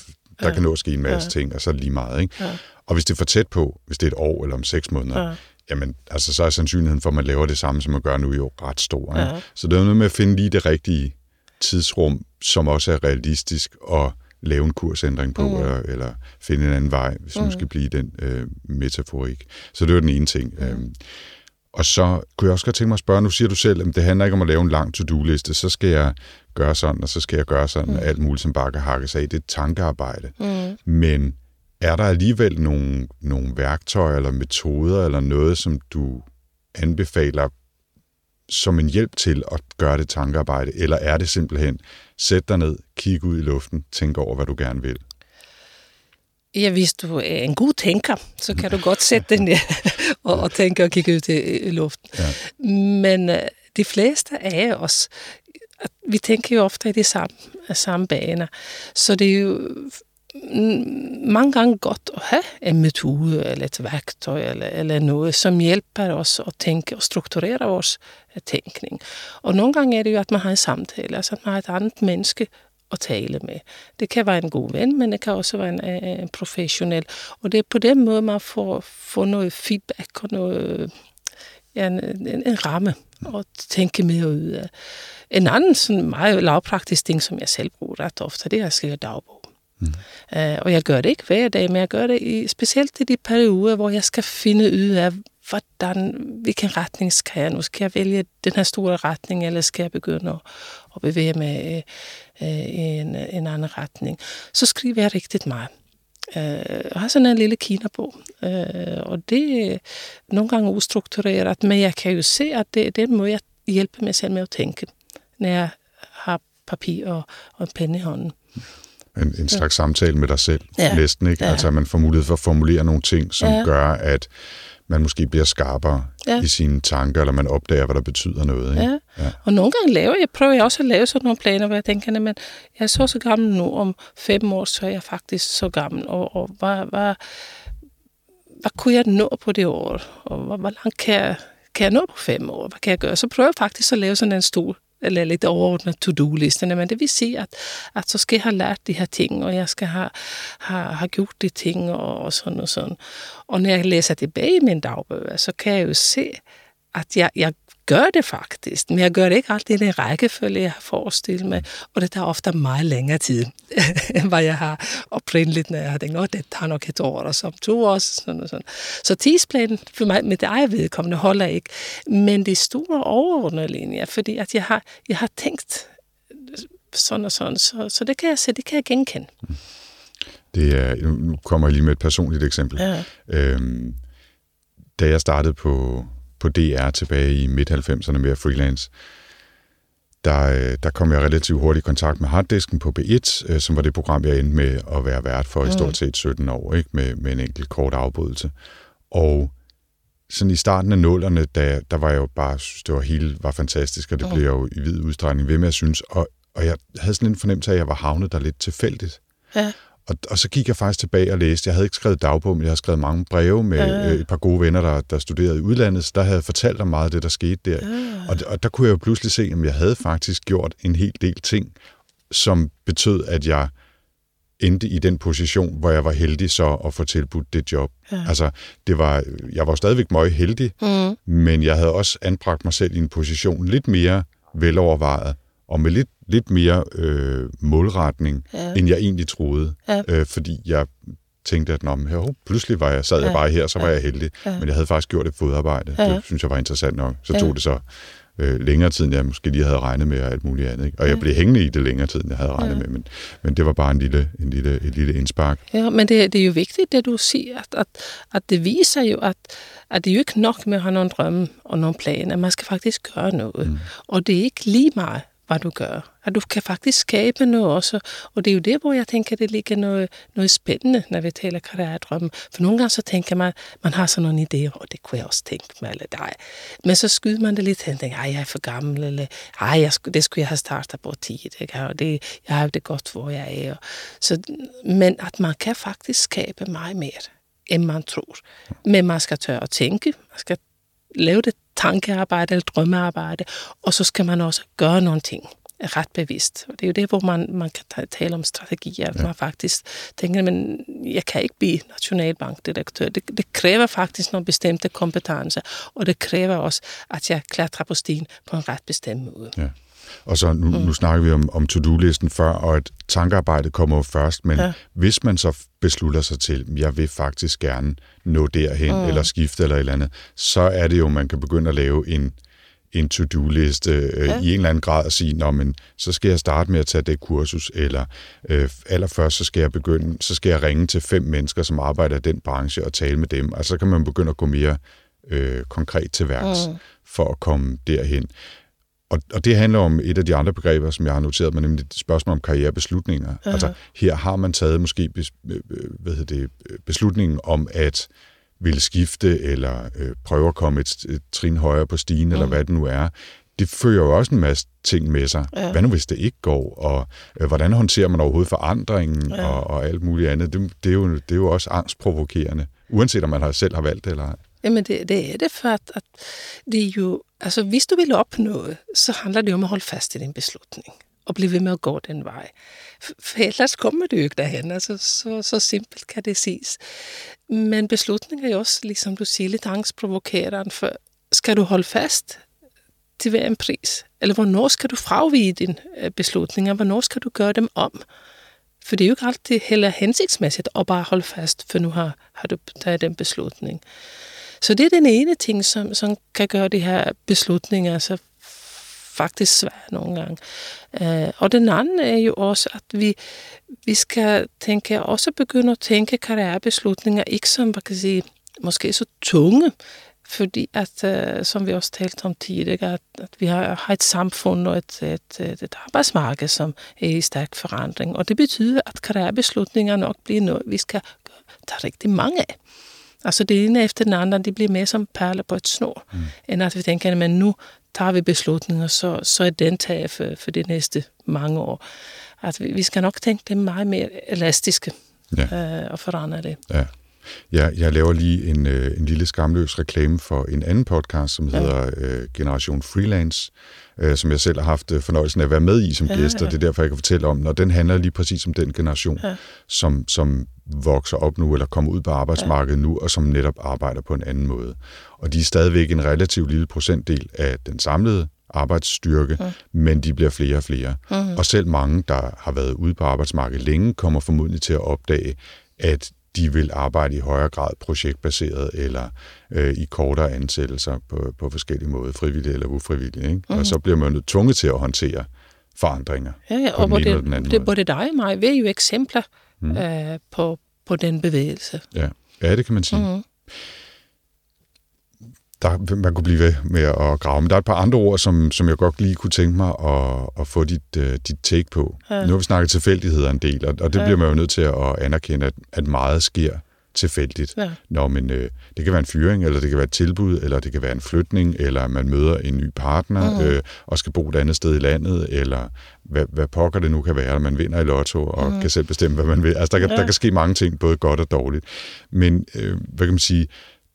der ja. kan nå at ske en masse ja. ting, og så lige meget. Ikke? Ja. Og hvis det er for tæt på, hvis det er et år eller om seks måneder, ja. jamen altså, så er sandsynligheden for, at man laver det samme, som man gør nu, jo ret stor. Ikke? Ja. Så det er noget med at finde lige det rigtige tidsrum, som også er realistisk, og lave en kursændring på, mm. eller, eller finde en anden vej, hvis mm. nu skal blive den øh, metaforik. Så det var den ene ting. Mm. Øhm, og så kunne jeg også godt tænke mig at spørge, nu siger du selv, at det handler ikke om at lave en lang to-do-liste, så skal jeg gøre sådan, og så skal jeg gøre sådan, mm. alt muligt, som bare kan hakkes af. Det er tankearbejde. Mm. Men er der alligevel nogle, nogle værktøjer eller metoder eller noget, som du anbefaler som en hjælp til at gøre det tankearbejde, eller er det simpelthen, sæt dig ned, kig ud i luften, tænk over, hvad du gerne vil? Ja, hvis du er en god tænker, så kan du godt sætte den ned og, og tænke og kigge ud i, i luften. Ja. Men uh, de fleste af os, vi tænker jo ofte i de samme, samme baner. Så det er jo mange gange godt at have en metode eller et værktøj eller, eller noget, som hjælper os at tænke og strukturere vores tænkning. Og nogle gange er det jo, at man har en samtale, altså at man har et andet menneske at tale med. Det kan være en god ven, men det kan også være en, en professionel. Og det er på den måde, man får, får noget feedback og noget, ja, en, en, en ramme at tænke mere ud af. En anden sådan meget lavpraktisk ting, som jeg selv bruger ret ofte, det er at skrive dagbog. Mm. Uh, og jeg gør det ikke hver dag, men jeg gør det i, specielt i de perioder, hvor jeg skal finde ud af, hvordan, hvilken retning skal jeg nu? Skal jeg vælge den her store retning, eller skal jeg begynde at, at bevæge mig uh, i en, en anden retning? Så skriver jeg rigtig meget. Uh, jeg har sådan en lille kina på, uh, og det er nogle gange ustruktureret, men jeg kan jo se, at det, det er en måde, jeg hjælper mig selv med at tænke, når jeg har papir og, og en pen i hånden en, en slags ja. samtale med dig selv, ja. næsten. Ikke? Ja. Altså, at man får mulighed for at formulere nogle ting, som ja. gør, at man måske bliver skarpere ja. i sine tanker, eller man opdager, hvad der betyder noget. Ikke? Ja. ja. Og nogle gange laver jeg, prøver jeg også at lave sådan nogle planer, hvor jeg tænker, men jeg er så så gammel nu, om fem år, så er jeg faktisk så gammel, og, og hvad, hvad, hvad kunne jeg nå på det år? Og hvor, hvor langt kan jeg, kan jeg nå på fem år? Hvad kan jeg gøre? Så prøver jeg faktisk at lave sådan en stor eller lidt overordnet to-do-listerne, men det vil sige, at, at så skal jeg have lært de her ting, og jeg skal have, have, have gjort de ting, og, og sådan og sådan. Og når jeg læser tilbage i min dagbøger, så kan jeg jo se, at jeg, jeg gør det faktisk, men jeg gør det ikke altid i den rækkefølge, jeg har forestillet mig, og det tager ofte meget længere tid, end hvad jeg har oprindeligt, når jeg har tænkt, at det tager nok et år, og så to år, sådan og sådan. Så tidsplanen for mig med det eget vedkommende holder ikke, men de store overordnede linjer, fordi at jeg har, jeg har tænkt sådan og sådan, så, så det kan jeg se, det kan jeg genkende. Det er, nu kommer jeg lige med et personligt eksempel. Ja. Øhm, da jeg startede på, på DR tilbage i midt-90'erne med freelance, der, øh, der kom jeg relativt hurtigt i kontakt med Harddisken på B1, øh, som var det program, jeg endte med at være vært for i stort mm. set 17 år, ikke? Med, med en enkelt kort afbrydelse. Og sådan i starten af nullerne, der, der var jeg jo bare, synes, det var hele var fantastisk, og det mm. blev jeg jo i vid udstrækning ved med at synes. Og, og jeg havde sådan en fornemmelse af, at jeg var havnet der lidt tilfældigt. Ja. Og, og så gik jeg faktisk tilbage og læste. Jeg havde ikke skrevet dagbog, men jeg havde skrevet mange breve med øh, et par gode venner, der, der studerede i udlandet. Så der havde jeg fortalt om meget af det, der skete der. Ja. Og, og der kunne jeg jo pludselig se, at jeg havde faktisk gjort en hel del ting, som betød, at jeg endte i den position, hvor jeg var heldig så at få tilbudt det job. Ja. Altså, det var, jeg var stadigvæk meget heldig, mm. men jeg havde også anbragt mig selv i en position lidt mere velovervejet, og med lidt, lidt mere øh, målretning, ja. end jeg egentlig troede. Ja. Øh, fordi jeg tænkte, at når jo, pludselig var jeg, sad ja. jeg bare her, så var ja. jeg heldig. Ja. Men jeg havde faktisk gjort et fodarbejde. Ja. Det synes jeg var interessant nok. Så ja. tog det så øh, længere tid, end jeg måske lige havde regnet med, og alt muligt andet. Ikke? Og jeg blev hængende i det længere tid, end jeg havde regnet ja. med, men, men det var bare en lille, en lille, et lille indspark. Ja, men det, det er jo vigtigt, det du siger, at, at, at det viser jo, at, at det er jo ikke nok med at have nogle drømme og nogle planer. Man skal faktisk gøre noget. Mm. Og det er ikke lige meget, hvad du gør. At du kan faktisk skabe noget også. Og det er jo det, hvor jeg tænker, det ligger noget, noget spændende, når vi taler karrieredrømme. For nogle gange så tænker man, man har sådan nogle idéer, og det kunne jeg også tænke mig, eller dig. Men så skyder man det lidt hen, tænker, ej, jeg er for gammel, eller ej, jeg skulle, det skulle jeg have startet på tid, ikke? og det, jeg har det godt, hvor jeg er. Så, men at man kan faktisk skabe meget mere, end man tror. Men man skal tørre at tænke, man skal lave det tankearbejde eller drømmearbejde, og så skal man også gøre nogle ting ret bevidst. Og det er jo det, hvor man, man kan tale om strategier, at ja. man faktisk tænker, men jeg kan ikke blive nationalbankdirektør. Det, det kræver faktisk nogle bestemte kompetencer, og det kræver også, at jeg klatrer på stien på en ret bestemt måde. Ja. Og så nu, mm. nu snakker vi om, om to-do-listen før, og at tankearbejdet kommer jo først, men ja. hvis man så beslutter sig til, jeg vil faktisk gerne nå derhen, mm. eller skifte eller et eller andet, så er det jo, man kan begynde at lave en, en to-do-liste øh, ja. i en eller anden grad og sige, Nå, men så skal jeg starte med at tage det kursus, eller øh, allerførst så skal jeg begynde, så skal jeg ringe til fem mennesker, som arbejder i den branche, og tale med dem. Altså så kan man begynde at gå mere øh, konkret til værks mm. for at komme derhen. Og, og det handler om et af de andre begreber, som jeg har noteret mig, nemlig et spørgsmål om karrierebeslutninger. Uh-huh. Altså, her har man taget måske bes, øh, hvad hedder det, beslutningen om at ville skifte, eller øh, prøve at komme et, et trin højere på stigen, uh-huh. eller mm. hvad det nu er. Det fører jo også en masse ting med sig. Ja. Hvad nu, hvis det ikke går? Og øh, hvordan håndterer man overhovedet forandringen, ja. og, og alt muligt andet? Det, det, er jo, det er jo også angstprovokerende, uanset om man har selv har valgt det eller ej. Jamen det, det er det, for at, at det er jo, altså hvis du vil opnå, så handler det om at holde fast i din beslutning og blive ved med at gå den vej. For ellers kommer du jo ikke derhen, altså så, så simpelt kan det siges. Men beslutninger er jo også, ligesom du siger, lidt angstprovokerende, for skal du holde fast til hver en pris? Eller hvornår skal du fravige dine øh, beslutninger? Hvornår skal du gøre dem om? For det er jo ikke altid heller hensigtsmæssigt at bare holde fast, for nu har, har du taget den beslutning. Så det er den ene ting, som, som kan gøre de her beslutninger så faktisk svære nogle gange. Uh, og den anden er jo også, at vi, vi skal tænke, også begynde at tænke karrierebeslutninger, ikke som, man kan sige, måske så tunge, fordi at, uh, som vi også talte om tidligere, at, at vi har, har et samfund og et, et, et, et arbejdsmarked, som er i stærk forandring. Og det betyder, at karrierebeslutninger nok bliver noget, vi skal tage rigtig mange af. Altså det ene efter den anden, det bliver mere som perler på et snor, mm. end at vi tænker, men nu tager vi beslutninger, så, så er den taget for, for de næste mange år. At vi, vi skal nok tænke det meget mere elastiske ja. øh, og forandre det. Ja. Ja, jeg laver lige en, øh, en lille skamløs reklame for en anden podcast, som ja. hedder øh, Generation Freelance, øh, som jeg selv har haft øh, fornøjelsen af at være med i som ja, gæst, og det er derfor, jeg kan fortælle om den. Og den handler lige præcis om den generation, ja. som, som vokser op nu, eller kommer ud på arbejdsmarkedet ja. nu, og som netop arbejder på en anden måde. Og de er stadigvæk en relativt lille procentdel af den samlede arbejdsstyrke, ja. men de bliver flere og flere. Mm. Og selv mange, der har været ude på arbejdsmarkedet længe, kommer formodentlig til at opdage, at de vil arbejde i højere grad projektbaseret eller øh, i kortere ansættelser på, på forskellige måder, frivillige eller ufrivillige. Ikke? Mm. Og så bliver man jo tvunget til at håndtere forandringer. Ja, ja og både, det, det, både dig og mig, vi er jo eksempler mm. øh, på, på den bevægelse. Ja. ja, det kan man sige. Mm der, man kunne blive ved med at grave. Men der er et par andre ord, som, som jeg godt lige kunne tænke mig at, at få dit, uh, dit take på. Ja. Nu har vi snakket tilfældigheder en del, og, og det ja. bliver man jo nødt til at anerkende, at, at meget sker tilfældigt. Ja. Nå, men øh, det kan være en fyring, eller det kan være et tilbud, eller det kan være en flytning, eller man møder en ny partner mm. øh, og skal bo et andet sted i landet, eller hvad, hvad pokker det nu kan være, man vinder i lotto og mm. kan selv bestemme, hvad man vil. Altså, der kan, ja. der kan ske mange ting, både godt og dårligt. Men, øh, hvad kan man sige,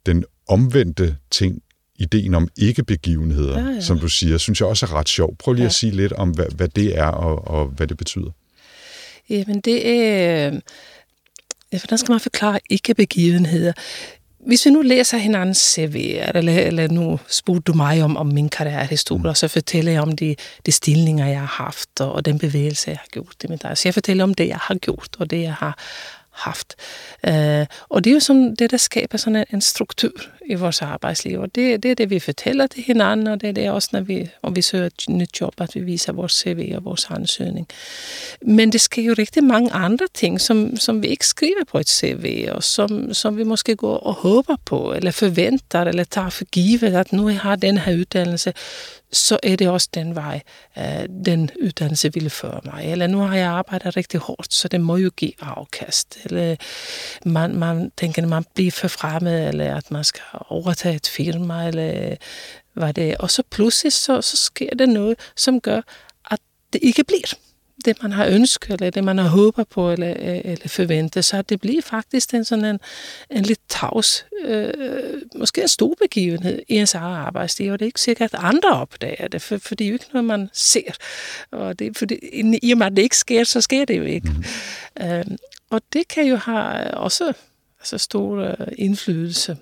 den omvendte ting, ideen om ikke-begivenheder, ja, ja. som du siger, synes jeg også er ret sjov. Prøv lige ja. at sige lidt om, hvad, hvad det er og, og hvad det betyder. Jamen det er... Ja, hvordan skal man forklare ikke-begivenheder? Hvis vi nu læser hinandens CV'er, eller, eller nu spurgte du mig om, om min karrierehistorie, mm. så fortæller jeg om de, de stillinger, jeg har haft, og, og den bevægelse, jeg har gjort det med dig. Så jeg fortæller om det, jeg har gjort, og det, jeg har, haft. Øh, og det er jo sådan det, der skaber sådan en, en struktur i vores arbejdsliv, og det, det er det, vi fortæller til hinanden, og det er det også, når vi, om vi søger et nyt job, at vi viser vores CV og vores ansøgning. Men det sker jo rigtig mange andre ting, som, som vi ikke skriver på et CV, og som, som vi måske går og håber på, eller forventer, eller tager for givet, at nu jeg har den her uddannelse, så er det også den vej, øh, den uddannelse ville føre mig. Eller nu har jeg arbejdet rigtig hårdt, så det må jo give afkast. Eller man, man tænker, at man bliver forfremmet, eller at man skal overtage et firma, eller hvad det er. Og så pludselig så, så sker det noget, som gør, at det ikke bliver det, man har ønsket, eller det, man har håbet på, eller, eller forventet. Så det bliver faktisk en sådan en, en lidt tavs, øh, måske en stor begivenhed i ens eget arbejdsliv, og det er ikke sikkert, at andre opdager det, for, for det er jo ikke noget, man ser. Og det, for det, i og med, at det ikke sker, så sker det jo ikke. Mm. Øh, og det kan jo have også altså stor øh, indflydelse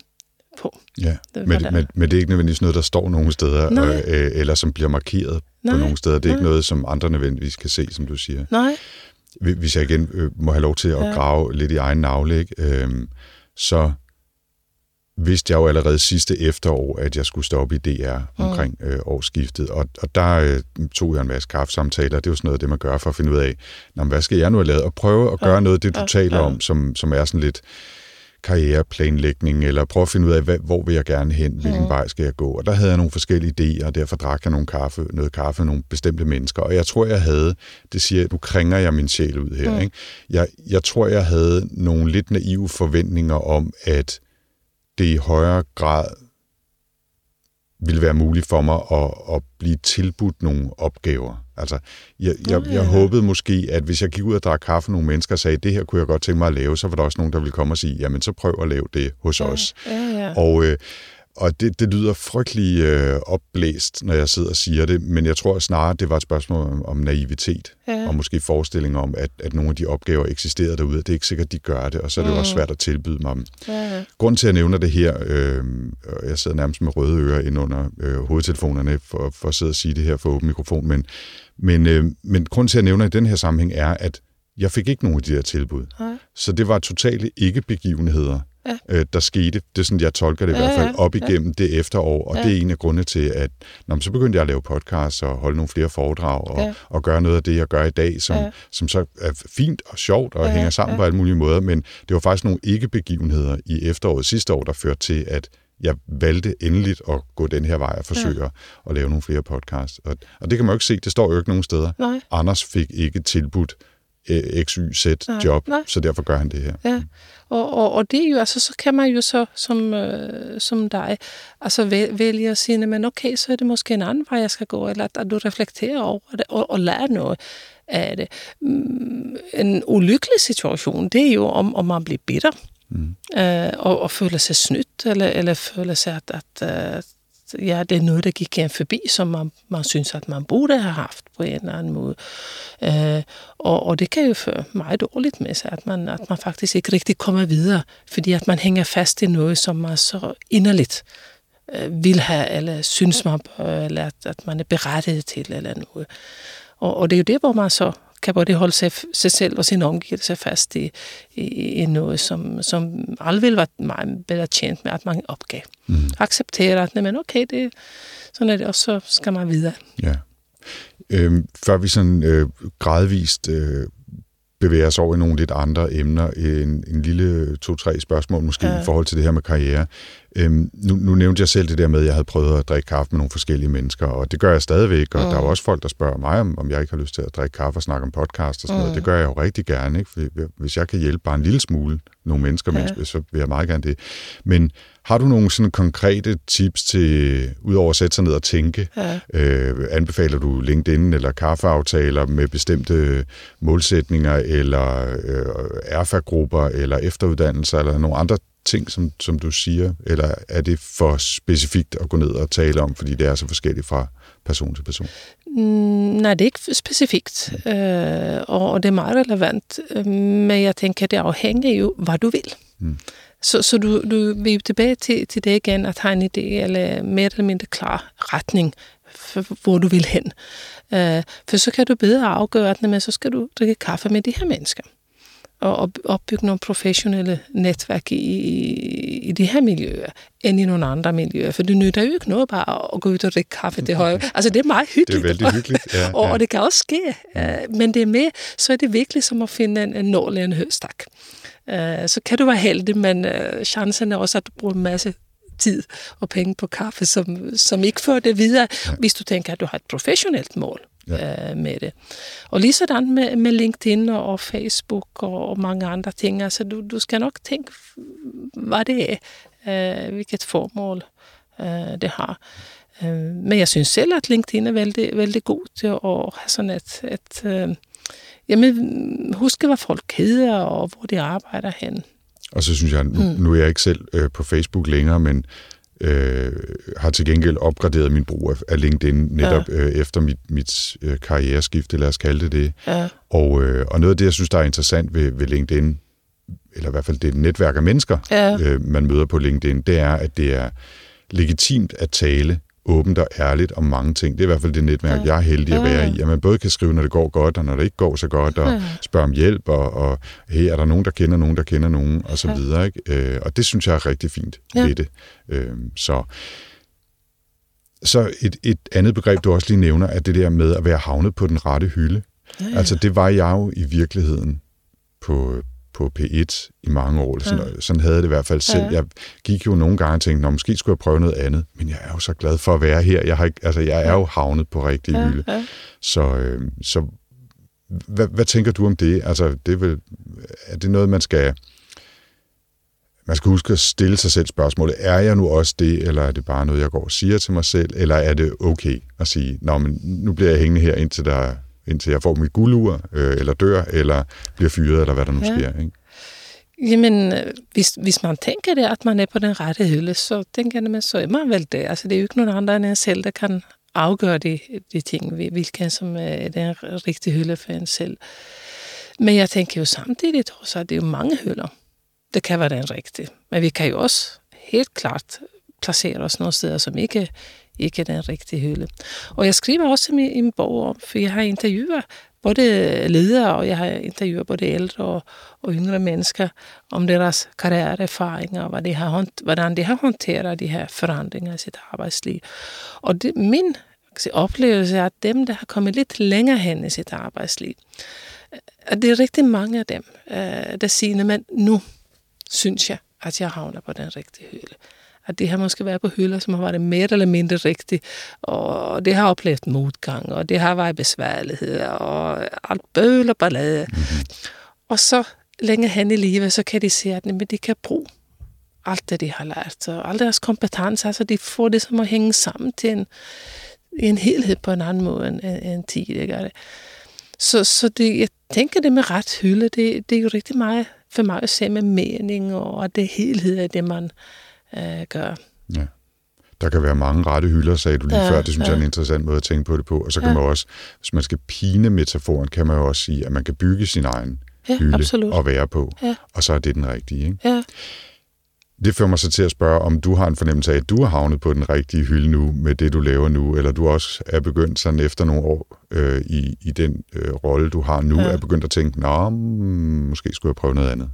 på. Ja, det, men, men, men det er ikke nødvendigvis noget, der står nogle steder, og, øh, eller som bliver markeret Nej. på nogle steder. Det er Nej. ikke noget, som andre nødvendigvis kan se, som du siger. Nej. Hvis jeg igen øh, må have lov til at ja. grave lidt i egen navle, ikke? Øhm, så vidste jeg jo allerede sidste efterår, at jeg skulle stoppe i DR omkring mm. øh, årsskiftet. Og, og der øh, tog jeg en masse kaffesamtaler. Det er jo sådan noget, det man gør for at finde ud af, hvad skal jeg nu have lavet? Og prøve at gøre ja. noget af det, du ja. taler ja. om, som, som er sådan lidt karriereplanlægning, eller prøve at finde ud af, hvad, hvor vil jeg gerne hen, hvilken mm. vej skal jeg gå. Og der havde jeg nogle forskellige idéer, og derfor drak jeg nogle kaffe, noget kaffe med nogle bestemte mennesker. Og jeg tror, jeg havde, det siger nu kringer jeg min sjæl ud her, mm. ikke? Jeg, jeg tror, jeg havde nogle lidt naive forventninger om, at det i højere grad ville være muligt for mig at, at blive tilbudt nogle opgaver. Altså, jeg, jeg, jeg, håbede måske, at hvis jeg gik ud og drak kaffe med nogle mennesker og sagde, det her kunne jeg godt tænke mig at lave, så var der også nogen, der ville komme og sige, jamen så prøv at lave det hos ja, os. Ja, ja. Og, øh, og det, det lyder frygtelig øh, opblæst, når jeg sidder og siger det, men jeg tror snarere, det var et spørgsmål om, om naivitet, ja. og måske forestilling om, at, at nogle af de opgaver eksisterede derude. Det er ikke sikkert, de gør det, og så er det mm. også svært at tilbyde mig dem. Ja. Grunden til, at jeg nævner det her, øh, jeg sidder nærmest med røde ører ind under øh, hovedtelefonerne for, for at sidde og sige det her for åben mikrofon, men, men, øh, men grunden til, at jeg nævner i den her sammenhæng, er, at jeg fik ikke nogen af de her tilbud. Ja. Så det var totalt ikke begivenheder ja. øh, der skete. Det er sådan, jeg tolker det i ja, hvert fald, op igennem ja. det efterår. Og ja. det er en af grundene til, at når så begyndte jeg at lave podcasts og holde nogle flere foredrag og, ja. og gøre noget af det, jeg gør i dag, som, ja. som så er fint og sjovt og ja, hænger sammen ja. på alle mulige måder. Men det var faktisk nogle ikke-begivenheder i efteråret sidste år, der førte til, at jeg valgte endeligt at gå den her vej og forsøge ja. at lave nogle flere podcasts. Og, og det kan man jo ikke se, det står jo ikke nogen steder. Nej. Anders fik ikke tilbudt Øh, X, Y, Z job, nej. så derfor gør han det her. Ja, og, og, og det er jo, altså, så kan man jo så som, øh, som dig, altså vælge at sige, men okay, så er det måske en anden vej, jeg skal gå, eller at, at du reflekterer over det, og, og lærer noget af det. Mm, en ulykkelig situation, det er jo, om, om man bliver bitter, Mm. Øh, og, og føle sig snydt, eller, eller føle sig, at, at, at ja, det er noget, der gik en forbi, som man, man synes, at man burde have haft på en eller anden måde. Øh, og, og det kan jo føre meget dårligt med sig, at man, at man faktisk ikke rigtig kommer videre, fordi at man hænger fast i noget, som man så inderligt øh, vil have, eller synes man, eller at, at man er berettiget til, eller noget. Og, og det er jo det, hvor man så kan både holde sig, sig selv og sin omgivelse fast i, i, i noget, som, som aldrig ville være meget bedre tjent med, at man opgav. Mm. Acceptere, at men okay, det, sådan er det, og så skal man videre. Ja. Øhm, før vi sådan øh, gradvist øh, bevæger os over i nogle lidt andre emner, en, en lille to-tre spørgsmål måske ja. i forhold til det her med karriere. Øhm, nu, nu nævnte jeg selv det der med, at jeg havde prøvet at drikke kaffe med nogle forskellige mennesker, og det gør jeg stadigvæk, og mm. der er jo også folk, der spørger mig, om, om jeg ikke har lyst til at drikke kaffe og snakke om podcast og sådan mm. noget. Det gør jeg jo rigtig gerne, ikke? Fordi hvis jeg kan hjælpe bare en lille smule nogle mennesker, ja. mennesker, så vil jeg meget gerne det. Men har du nogle sådan konkrete tips til, udover at sætte sig ned og tænke, ja. øh, anbefaler du LinkedIn eller kaffeaftaler med bestemte målsætninger, eller øh, erfagrupper, eller efteruddannelser, eller nogle andre ting, som, som du siger, eller er det for specifikt at gå ned og tale om, fordi det er så forskelligt fra person til person? Mm, nej, det er ikke specifikt, mm. øh, og, det er meget relevant, øh, men jeg tænker, det afhænger jo, hvad du vil. Mm. Så, så du, du vil tilbage til, til det igen, at have en idé, eller mere eller mindre klar retning, for, hvor du vil hen. Øh, for så kan du bedre afgøre, at men så skal du drikke kaffe med de her mennesker og opbygge nogle professionelle netværk i, i de her miljøer, end i nogle andre miljøer. For det nytter jo ikke noget bare at gå ud og drikke kaffe. Det, høje. Altså, det er meget hyggeligt. Det er vældig hyggeligt, ja. og, og det kan også ske. Mm. Men det er med, så er det virkelig som at finde en, en nål i en høstak. Øh, så kan du være heldig, men øh, chancen er også, at du bruger en masse tid og penge på kaffe, som, som ikke fører det videre, ja. hvis du tænker, at du har et professionelt mål ja. øh, med det. Og lige sådan med, med LinkedIn og Facebook og, og mange andre ting. Altså, du, du skal nok tænke, hvad det er, øh, hvilket formål øh, det har. Øh, men jeg synes selv, at LinkedIn er vældig, vældig god til at have sådan et, et øh, jamen, huske, hvad folk hedder og hvor de arbejder hen. Og så synes jeg, nu, mm. nu er jeg ikke selv øh, på Facebook længere, men øh, har til gengæld opgraderet min brug af, af LinkedIn netop ja. øh, efter mit, mit øh, karriereskifte, lad os kalde det det. Ja. Og, øh, og noget af det, jeg synes, der er interessant ved, ved LinkedIn, eller i hvert fald det netværk af mennesker, ja. øh, man møder på LinkedIn, det er, at det er legitimt at tale åbent og ærligt om mange ting. Det er i hvert fald det netværk, ja. jeg er heldig at være i. At man både kan skrive, når det går godt, og når det ikke går så godt, og spørge om hjælp, og, og hey, er der nogen, der kender nogen, der kender nogen, og så videre. Ikke? Øh, og det synes jeg er rigtig fint ja. ved det. Øh, så så et, et andet begreb, du også lige nævner, er det der med at være havnet på den rette hylde. Ja, ja. Altså, det var jeg jo i virkeligheden på, på P1 i mange år. Sådan, ja. sådan havde det i hvert fald selv. Ja. Jeg gik jo nogle gange og tænkte, måske skulle jeg prøve noget andet, men jeg er jo så glad for at være her. Jeg, har ikke, altså, jeg er jo havnet på rigtig ja. hylde. Ja. Så, øh, så hvad, hvad tænker du om det? Altså, det er, vel, er det noget, man skal... Man skal huske at stille sig selv spørgsmålet, er jeg nu også det, eller er det bare noget, jeg går og siger til mig selv, eller er det okay at sige, Nå, men nu bliver jeg hængende her, indtil der indtil jeg får mit guldur, øh, eller dør, eller bliver fyret, eller hvad der nu ja. sker. Ikke? Jamen, hvis, hvis man tænker det, at man er på den rette hylde, så tænker jeg, så er man vel det. Altså, det er jo ikke nogen andre end en selv, der kan afgøre de, de ting, hvilken som er den rigtige hylde for en selv. Men jeg tænker jo samtidig også, at det er jo mange hylder. Det kan være den rigtige. Men vi kan jo også helt klart placere os nogle steder, som ikke ikke den rigtige hylde. Og jeg skriver også i min bog om, for jeg har intervjuet både ledere, og jeg har intervjuet både ældre og, og yngre mennesker om deres karriereerfaringer, hvad de har, hvordan de har håndteret de her forandringer i sit arbejdsliv. Og det, min oplevelse er, at dem, der har kommet lidt længere hen i sit arbejdsliv, at det er rigtig mange af dem, øh, der siger, men nu synes jeg, at jeg havner på den rigtige hylde at det har måske været på hylder, som har været mere eller mindre rigtigt, og det har oplevet modgang, og det har været besværligheder, og alt bøl og ballade. Mm-hmm. Og så længe hen i livet, så kan de se, at de kan bruge alt det, de har lært, og alle deres kompetencer, altså de får det som at hænge sammen til en, en helhed på en anden måde end, end tidligere. Så, så det, jeg tænker, det med ret hylde, det, det er jo rigtig meget for mig at se med mening, og det helhed af det, man øh, gør. Ja. Der kan være mange rette hylder, sagde du lige Ja, før. Det synes ja. jeg er en interessant måde at tænke på det på. Og så kan Ja. man også, hvis man skal pine metaforen, kan man jo også sige, at man kan bygge sin egen Ja, hylde absolut. og være på. Ja. Og så er det den rigtige. Ikke? Ja. Det fører mig så til at spørge, om du har en fornemmelse af, at du har havnet på den rigtige hylde nu med det, du laver nu, eller du også er begyndt sådan efter nogle år øh, i, i den øh, rolle, du har nu, Ja. er begyndt at tænke, nå, måske skulle jeg prøve noget andet.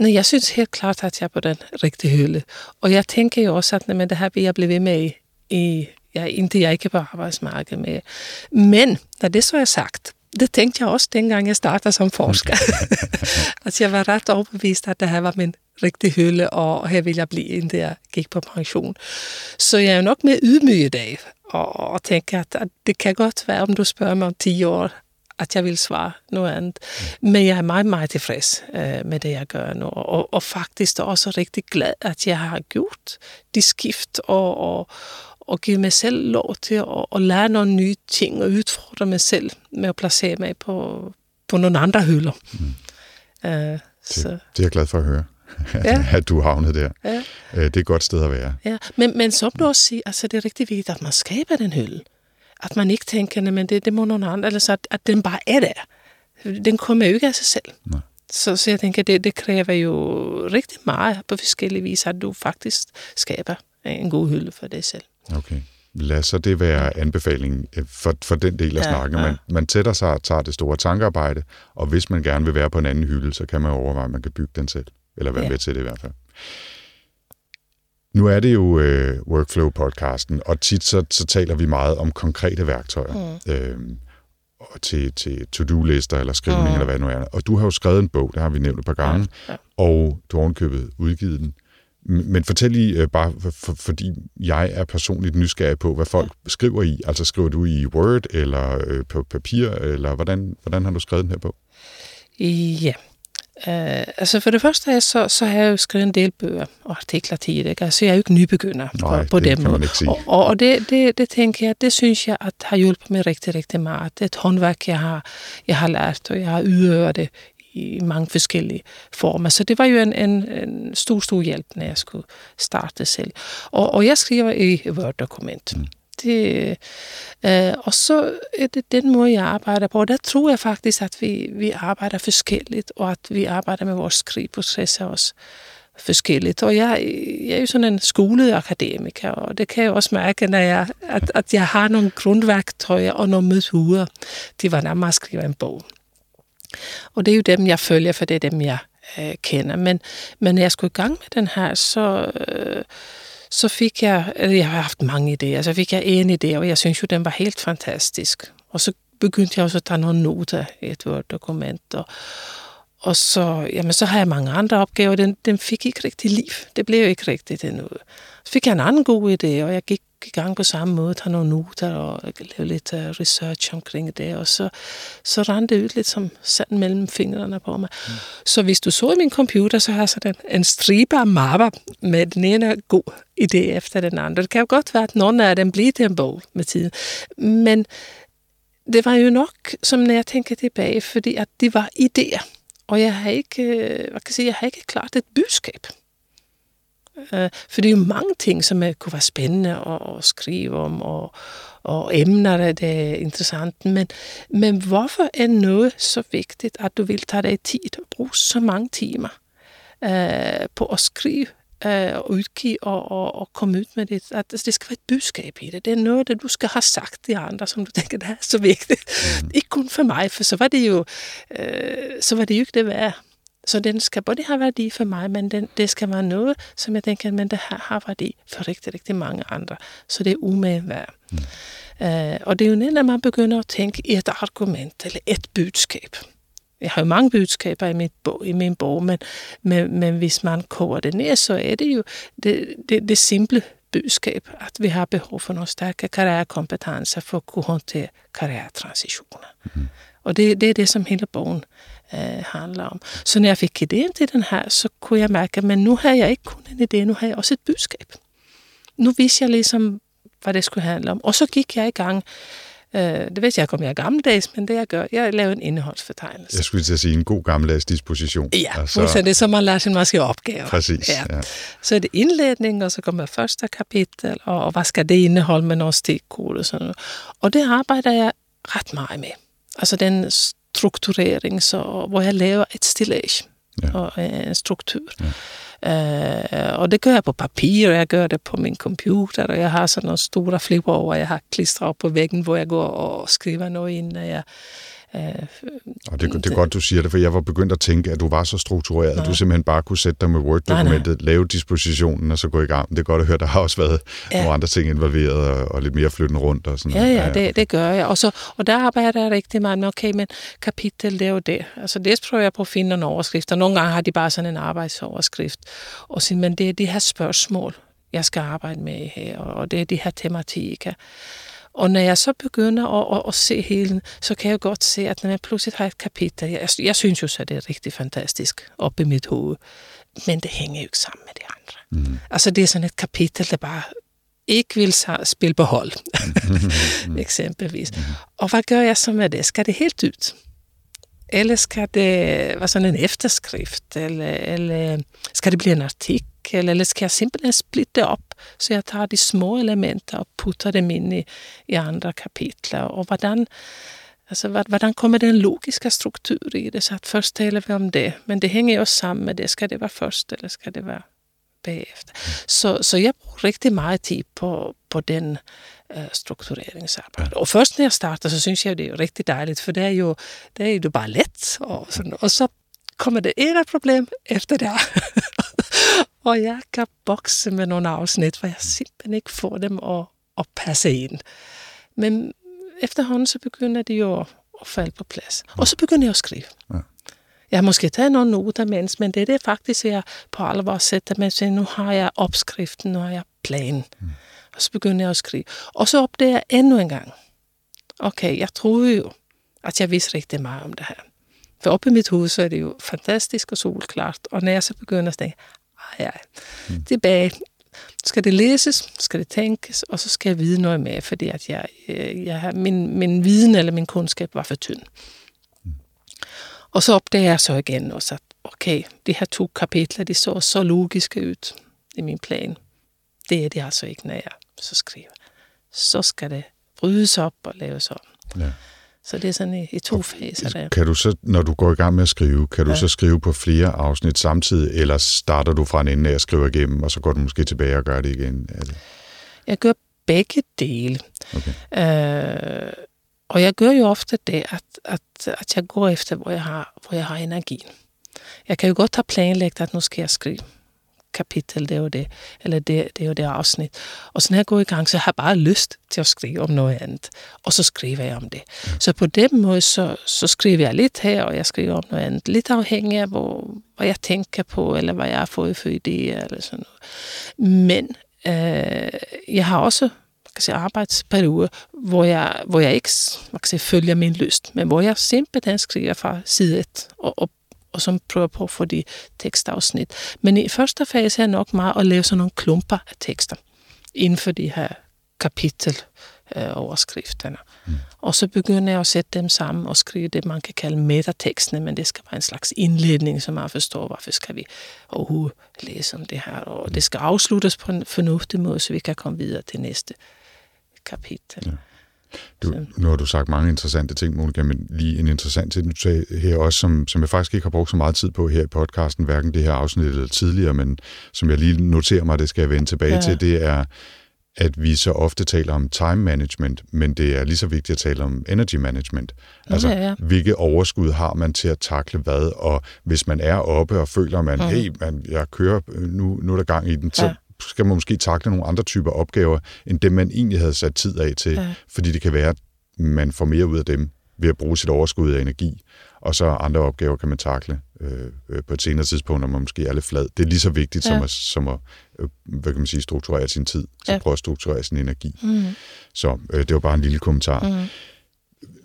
Nej, jeg synes helt klart, at jeg er på den rigtige hylde. Og jeg tænker jo også, at men det her vil jeg blive ved med i, i ja, indtil jeg ikke er på arbejdsmarkedet med. Men, når det så er sagt, det tænkte jeg også, dengang jeg startede som forsker. at jeg var ret overbevist, at det her var min rigtige hylde, og her vil jeg blive, indtil jeg gik på pension. Så jeg er nok mere ydmyg i dag, og, og tænker, at, at det kan godt være, om du spørger mig om 10 år, at jeg vil svare noget andet. Men jeg er meget, meget tilfreds øh, med det, jeg gør nu. Og, og faktisk også rigtig glad, at jeg har gjort de skift og, og, og givet mig selv lov til at, at lære nogle nye ting og udfordre mig selv med at placere mig på, på nogle andre hylder. Mm. Øh, så, Det, det er jeg glad for at høre, Ja. at du har havnet der. ja. Øh, Det er et godt sted at være. Ja, men, men som du også siger, altså det er rigtig vigtigt, at man skaber den hylde. At man ikke tænker, men det, det må nogen andre, eller så at, at den bare er der. Den kommer jo ikke af sig selv. Nej. Så, så jeg tænker, det, det kræver jo rigtig meget på forskellige vis, at du faktisk skaber en god hylde for dig selv. Okay. Lad så det være anbefalingen øh, for, for den del af Ja, snakken. ja. Man, man sætter sig og tager det store tankearbejde, og hvis man gerne vil være på en anden hylde, så kan man overveje, at man kan bygge den selv. Eller være Ja. med til det i hvert fald. Nu er det jo øh, Workflow-podcasten, og tit så, så taler vi meget om konkrete værktøjer. Mm. Og til, til to-do-lister eller skrivning mm. eller hvad det nu er. Og du har jo skrevet en bog, det har vi nævnt et par gange, Ja, ja. og du har ovenkøbet udgivet den. Men fortæl lige, øh, bare for, for, fordi jeg er personligt nysgerrig på, hvad folk skriver i. Altså skriver du i Word eller øh, på papir, eller hvordan, hvordan har du skrevet den her bog? Ja. Uh, altså for det første, så, så har jeg jo skrevet en del bøger og artikler det. Ikke? Altså jeg er jo ikke nybegynder Nej, på, på det den måde. og, og det, det, det tænker jeg, det synes jeg, at har hjulpet mig rigtig, rigtig meget. Det er et håndværk, jeg har, jeg har lært, og jeg har udøvet det i mange forskellige former. Så det var jo en, en, en stor, stor hjælp, når jeg skulle starte selv. Og, og jeg skriver i Word-dokument. Mm. Det, øh, og så er det den måde, jeg arbejder på. Og der tror jeg faktisk, at vi, vi arbejder forskelligt, og at vi arbejder med vores skriveprocesser også forskelligt. Og jeg, jeg er jo sådan en skolet akademiker, og det kan jeg også mærke, når jeg, at, at jeg har nogle grundværktøjer og nogle metoder til, hvordan man skriver en bog. Og det er jo dem, jeg følger, for det er dem, jeg øh, kender. Men, men når jeg skulle i gang med den her, så, øh, så fik jeg, eller jeg har haft mange idéer, så fik jeg en idé, og jeg synes jo, den var helt fantastisk. Og så begyndte jeg også at tage nogle noter i et Word-dokument, og, og så, jamen, så har jeg mange andre opgaver, den, den fik ikke rigtig liv. Det blev jo ikke rigtigt endnu. Så fik jeg en anden god idé, og jeg gik i gang på samme måde, tage nogle noter og lave lidt uh, research omkring det, og så, så rann det ud lidt som sand mellem fingrene på mig. Mm. Så hvis du så i min computer, så har jeg sådan en, en stribe af mapper med den ene god idé efter den andre. Det kan jo godt være, at nogle af dem bliver til en bog med tiden, men det var jo nok, som når jeg tænker tilbage, fordi at det var idéer, og jeg har ikke, øh, hvad kan jeg sige, jeg har ikke klart et budskab. Øh, For det er jo mange ting, som er, kunne være spændende at, at skrive om, og, og emner, der er interessant. Men, men hvorfor er noget så vigtigt, at du vil tage dig tid og bruge så mange timer øh, på at skrive øh, og udgive og, og, og komme ud med det. At altså, det skal være et budskab i det. Det er noget, det du skal have sagt til andre, som du tænker, det er så vigtigt. Mm. Ikke kun for mig, for så var det jo, øh, så var det jo ikke det værd. Så den skal både have værdi for mig, men den, det skal være noget, som jeg tænker, men det her har værdi for rigtig, rigtig mange andre. Så det er umagen værd. Mm. Uh, og det er jo når man begynder at tænke i et argument eller et budskab. Jeg har jo mange budskaber i, mit bog, i min bog, men, men, men hvis man koger det ned, så er det jo det, det, det simple budskab, at vi har behov for nogle stærke karrierekompetencer for at kunne håndtere karrieretransitioner. Mm. Og det, det er det, som hele bogen øh, handler om. Så når jeg fik idéen til den her, så kunne jeg mærke, at nu har jeg ikke kun en idé, nu har jeg også et budskab. Nu vidste jeg ligesom, hvad det skulle handle om. Og så gik jeg i gang Øh, det ved jeg ikke, om jeg er gammeldags, men det jeg gør, jeg laver en indholdsfortegnelse. Jeg skulle til at sige en god gammeldags disposition. Ja, altså, så det er så man lærer sin måske opgave. Præcis, ja. ja. Så er det indledning, og så kommer første kapitel, og, og hvad skal det indeholde med nogle stikkode og sådan noget. Og det arbejder jeg ret meget med. Altså den strukturering, så, hvor jeg laver et stillage ja. og en struktur. Ja. Uh, og det gør jeg på papir, og jeg gør det på min computer, og jeg har sådan nogle store flipper over, jeg har klistret op på væggen, hvor jeg går og skriver noget ind, når jeg Øh, og det, det er godt, du siger det, for jeg var begyndt at tænke, at du var så struktureret, at du simpelthen bare kunne sætte dig med Word-dokumentet, lave dispositionen og så gå i gang. Det er godt at høre, der har også været ja. nogle andre ting involveret og, og lidt mere flytten rundt. Og sådan ja, ja, ja. Det, det gør jeg. Og, så, og der arbejder jeg rigtig meget med, okay, men kapitel, det er jo det. Altså det prøver jeg på at finde nogle overskrifter. Nogle gange har de bare sådan en arbejdsoverskrift. Og siger, men det er de her spørgsmål, jeg skal arbejde med her, og det er de her tematikker. Og når jeg så begynder at, at, at se hele, så kan jeg godt se, at når jeg pludselig har et kapitel, jeg, jeg synes jo så, det er rigtig fantastisk op i mit hoved, men det hænger jo ikke sammen med de andre. Mm. Altså det er sådan et kapitel, der bare ikke vil spille på hold, mm. eksempelvis. Mm. Og hvad gør jeg så med det? Skal det helt ud? Eller skal det være sådan en efterskrift? Eller, eller skal det blive en artikel? Eller skal jeg simpelthen splitte op, så jeg tager de små elementer og putter dem ind i, i andre kapitler? Og hvordan, altså, hvordan kommer den logiske struktur i det? Så at først taler vi om det, men det hænger jo sammen med det. Skal det være først, eller skal det være bagefter? Så, så jeg bruger rigtig meget tid på, på den øh, struktureringsarbejde. Og først når jeg starter, så synes jeg, det er rigtig dejligt, for det er jo, det er jo bare let. Og, sådan, og så kommer det ene problem efter det Og jeg kan bokse med nogle afsnit, hvor jeg simpelthen ikke får dem at, at passe ind. Men efterhånden så begynder de jo at falde på plads. Og så begynder jeg at skrive. Ja. Jeg har måske taget nogle noter mens, men det er det faktisk, jeg på alvor sætter med, at nu har jeg opskriften, nu har jeg planen. Mm. Og så begynder jeg at skrive. Og så opdager jeg endnu en gang, okay, jeg troede jo, at jeg vidste rigtig meget om det her. For oppe i mit hoved, så er det jo fantastisk og solklart. Og når jeg så begynder at tænke, ej, mm. tilbage, skal det læses, skal det tænkes, og så skal jeg vide noget mere, fordi at jeg, øh, jeg, min, min viden eller min kundskab var for tynd. Mm. Og så opdager jeg så igen også, at okay, de her to kapitler, de så så logiske ud i min plan. Det er det altså ikke, når jeg så skriver. Så skal det brydes op og laves om. Ja. Så det er sådan i, i to faser. Der. Kan du så, når du går i gang med at skrive, kan du ja. så skrive på flere afsnit samtidig, eller starter du fra en ende af at skrive igennem, og så går du måske tilbage og gør det igen? Det? Jeg gør begge dele. Okay. Øh, og jeg gør jo ofte det, at, at, at jeg går efter, hvor jeg har, hvor jeg har energi. Jeg kan jo godt have planlagt, at nu skal jeg skrive kapitel, det er jo det, eller det, det er jo det afsnit. Og så når jeg går i gang, så har jeg bare lyst til at skrive om noget andet. Og så skriver jeg om det. Så på den måde, så, så skriver jeg lidt her, og jeg skriver om noget andet. Lidt afhængig af, hvor, hvad jeg tænker på, eller hvad jeg har fået for idéer, eller sådan noget. Men øh, jeg har også kan sige, arbejdsperiode, hvor jeg, hvor jeg ikke man kan sige, følger min lyst, men hvor jeg simpelthen skriver fra side 1 og, og og som prøver på at få de tekstafsnit. Men i første fase er nok meget at lave sådan nogle klumper af tekster inden for de her kapitel øh, overskrifterne. Mm. Og så begynder jeg at sætte dem sammen og skrive det, man kan kalde metatekstene, men det skal være en slags indledning, så man forstår, hvorfor skal vi overhovedet læse om det her. Og mm. det skal afsluttes på en fornuftig måde, så vi kan komme videre til næste kapitel. Ja. Du, nu har du sagt mange interessante ting, Monika, men lige en interessant ting, du sagde her også, som, som jeg faktisk ikke har brugt så meget tid på her i podcasten, hverken det her afsnit eller tidligere, men som jeg lige noterer mig, det skal jeg vende tilbage ja. til, det er, at vi så ofte taler om time management, men det er lige så vigtigt at tale om energy management. Altså, ja, ja. hvilke overskud har man til at takle hvad, og hvis man er oppe og føler, man, mm. hey, man, jeg kører, nu, nu er der gang i den, så ja skal man måske takle nogle andre typer opgaver, end dem, man egentlig havde sat tid af til. Ja. Fordi det kan være, at man får mere ud af dem ved at bruge sit overskud af energi. Og så andre opgaver kan man takle øh, øh på et senere tidspunkt, når man måske er lidt flad. Det er lige så vigtigt ja. som at, som at øh, hvad kan man sige, strukturere sin tid. Så ja. prøv at strukturere sin energi. Mm. Så øh, det var bare en lille kommentar. Mm.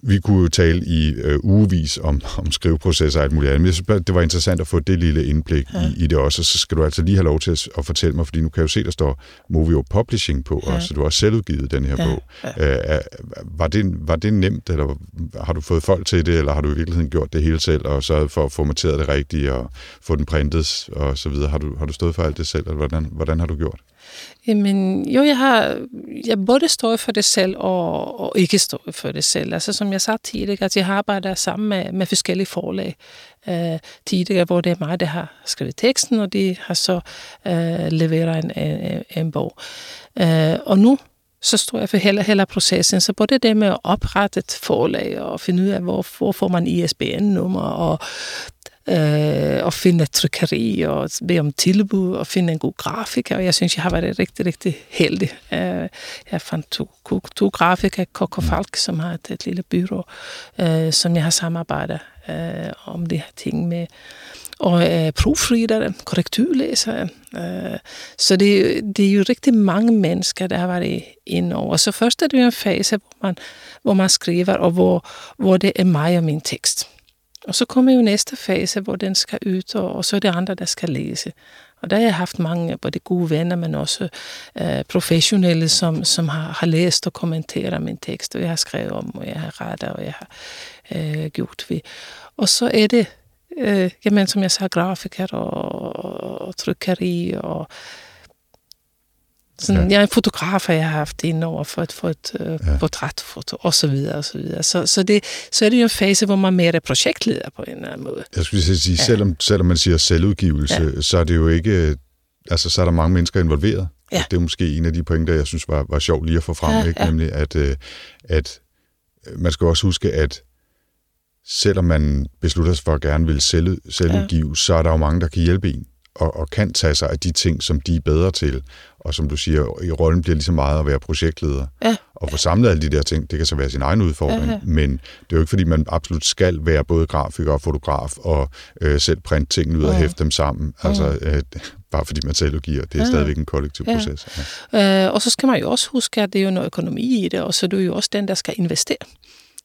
Vi kunne jo tale i øh, ugevis om, om skriveprocesser og alt muligt andet, men jeg synes, det var interessant at få det lille indblik ja. i, i det også, og så skal du altså lige have lov til at, at fortælle mig, fordi nu kan jeg jo se, der står Movio Publishing på, ja. og så du har også selv udgivet den her ja. bog. Ja. Øh, var, det, var det nemt, eller har du fået folk til det, eller har du i virkeligheden gjort det hele selv, og sørget for at formatere det rigtigt, og få den printet, og så videre? Har du, har du stået for alt det selv, eller hvordan, hvordan har du gjort? Jamen, jo, jeg har jeg både står for det selv og, og ikke står for det selv. Altså, som jeg sagde tidligere, at jeg har arbejdet sammen med, med forskellige forlag øh, tidligere, hvor det er mig, der har skrevet teksten, og de har så øh, leveret en, en, en bog. Øh, og nu så står jeg for hele, hele processen. Så både det med at oprette et forlag og finde ud af, hvor, hvor får man ISBN-nummer og øh, og finde et trykkeri og bede om tilbud og finde en god grafiker. Og jeg synes, jeg har været rigtig, rigtig heldig. Øh, jeg fandt to, to grafikere, Kok og mm. Falk, som har et, et lille byrå, øh, som jeg har samarbejdet øh, om de her ting med og øh, proofreadere, korrekturlæsere. Øh, så det, det er jo rigtig mange mennesker, der har været inde over. Så først er det jo en fase, hvor man, hvor man skriver, og hvor, hvor det er mig og min tekst. Og så kommer jo næste fase, hvor den skal ud, og så er det andre, der skal læse. Og der har jeg haft mange både gode venner, men også øh, professionelle, som, som har, har læst og kommenteret min tekst, og jeg har skrevet om, og jeg har rettet, og jeg har øh, gjort ved. Og så er det, øh, jamen, som jeg sagde, grafiker og, og, og trykkeri og sådan, ja. Jeg er en fotograf, jeg har haft ind over for et, for et uh, ja. portrætfoto, og så videre, og så videre. Så, så, det, så er det jo en fase, hvor man mere er projektleder på en eller anden måde. Jeg skulle sige, ja. selvom, selvom man siger selvudgivelse, ja. så er det jo ikke, altså så er der mange mennesker involveret. Ja. Det er måske en af de pointer, jeg synes var, var sjovt lige at få frem, ja, ikke? Ja. nemlig at, øh, at man skal også huske, at selvom man beslutter sig for at gerne vil selv, selvudgive, ja. så er der jo mange, der kan hjælpe en og, og kan tage sig af de ting, som de er bedre til. Og som du siger, i rollen bliver lige så meget at være projektleder. Ja. Og få samlet alle de der ting, det kan så være sin egen udfordring, ja, men det er jo ikke, fordi man absolut skal være både grafiker og fotograf og øh, selv printe tingene ud ja. og hæfte dem sammen. Altså, øh, bare fordi man selv giver. Det er ja. stadigvæk en kollektiv ja. proces. Ja. Øh, og så skal man jo også huske, at det er jo noget økonomi i det, og så er du jo også den, der skal investere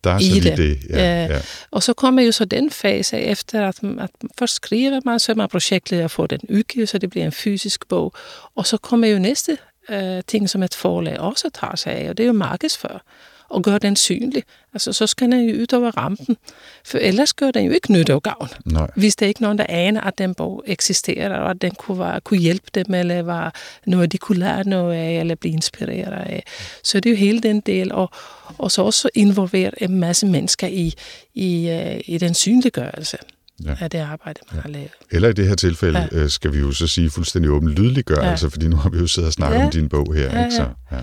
der er i det. det. Ja, ja. Og så kommer jo så den fase efter, at, at først skriver man, så er man projektleder for den udgivet, så det bliver en fysisk bog. Og så kommer jo næste øh, ting, som et forlag også tager sig af, og det er jo markedsfør og gøre den synlig. Altså, så skal den jo ud over rampen. For ellers gør den jo ikke nytte og gavn. Nej. Hvis der er ikke nogen, der aner, at den bog eksisterer, og at den kunne, være, kunne hjælpe dem, eller var noget, de kunne lære noget af, eller blive inspireret af. Så det er jo hele den del, og, og så også involvere en masse mennesker i, i, øh, i den synliggørelse ja. af det arbejde, man ja. har lavet. Eller i det her tilfælde ja. Øh, skal vi jo så sige fuldstændig åben lydliggørelse, ja. fordi nu har vi jo siddet og snakket ja. om din bog her. Ja, ikke? Så, ja.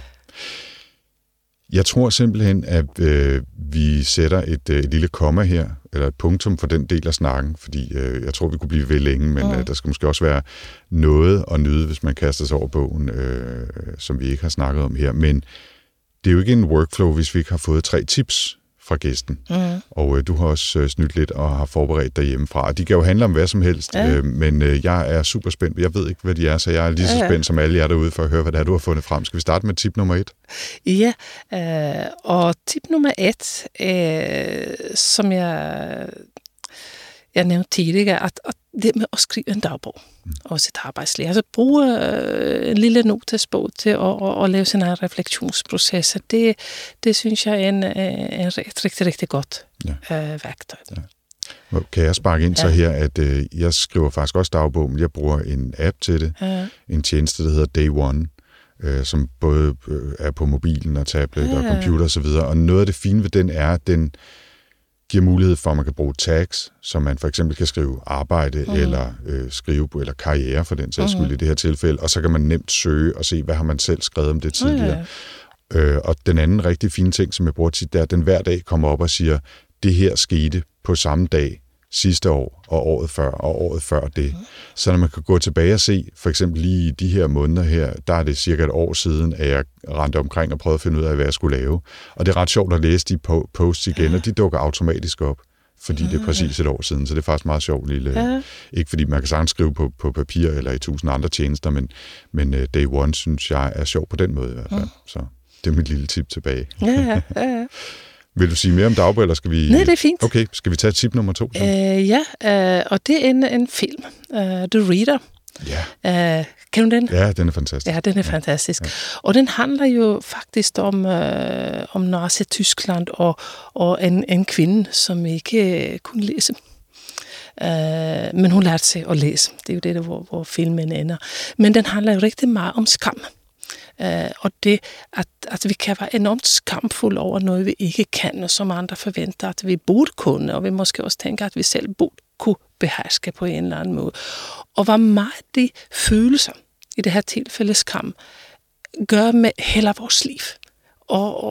Jeg tror simpelthen, at øh, vi sætter et, øh, et lille komma her, eller et punktum for den del af snakken, fordi øh, jeg tror, vi kunne blive ved længe, men mm. øh, der skal måske også være noget at nyde, hvis man kaster sig over bogen, øh, som vi ikke har snakket om her. Men det er jo ikke en workflow, hvis vi ikke har fået tre tips fra gæsten. Mm. Og øh, du har også øh, snydt lidt og har forberedt dig hjemmefra. Og de kan jo handle om hvad som helst, ja. øh, men øh, jeg er super spændt. Jeg ved ikke, hvad de er, så jeg er lige så spændt som alle jer derude for at høre, hvad det er, du har fundet frem. Skal vi starte med tip nummer et? Ja, øh, og tip nummer et, øh, som jeg jeg nævnte tidligere, at, at det med at skrive en dagbog mm. og sit arbejdsliv, altså bruge øh, en lille notesbog til at, at, at lave sin egen refleksionsproces, det, det synes jeg er en, øh, en rigtig, rigtig, rigtig godt ja. øh, værktøj. Ja. Kan jeg sparke ind ja. så her, at øh, jeg skriver faktisk også dagbog, men jeg bruger en app til det, ja. en tjeneste, der hedder Day One, øh, som både øh, er på mobilen og tablet ja. og computer osv., og, og noget af det fine ved den er, at den giver mulighed for, at man kan bruge tags, så man for eksempel kan skrive arbejde mm. eller øh, skrive eller karriere for den sags skyld mm. i det her tilfælde, og så kan man nemt søge og se, hvad har man selv skrevet om det tidligere. Mm. Øh, og den anden rigtig fine ting, som jeg bruger tit, det er, at den hver dag kommer op og siger, det her skete på samme dag sidste år, og året før, og året før det. Mm. Så når man kan gå tilbage og se, for eksempel lige i de her måneder her, der er det cirka et år siden, at jeg rendte omkring og prøvede at finde ud af, hvad jeg skulle lave. Og det er ret sjovt at læse de posts igen, og de dukker automatisk op fordi det er præcis et år siden, så det er faktisk meget sjovt lille... Ja. Ikke fordi man kan sagtens skrive på, på papir eller i tusind andre tjenester, men, men uh, Day One synes jeg er sjov på den måde i hvert fald. Ja. Så det er mit lille tip tilbage. Ja, ja, ja. Vil du sige mere om dagbog, eller skal vi... Nej, det er fint. Okay, skal vi tage tip nummer to? Så? Øh, ja, øh, og det er en, en film, uh, The Reader. Ja. Uh, kan du den? Ja, den er fantastisk. Ja, den er fantastisk. Ja. Og den handler jo faktisk om, øh, om Nazi-Tyskland og, og en, en kvinde, som ikke øh, kunne læse. Øh, men hun lærte sig at læse. Det er jo det, der, hvor, hvor filmen ender. Men den handler jo rigtig meget om skam. Uh, og det, at, at vi kan være enormt skamfulde over noget, vi ikke kan, og som andre forventer, at vi burde kunne, og vi måske også tænker, at vi selv burde kunne beherske på en eller anden måde. Og hvor meget de følelser, i det her tilfælde skam, gør med hele vores liv. Og,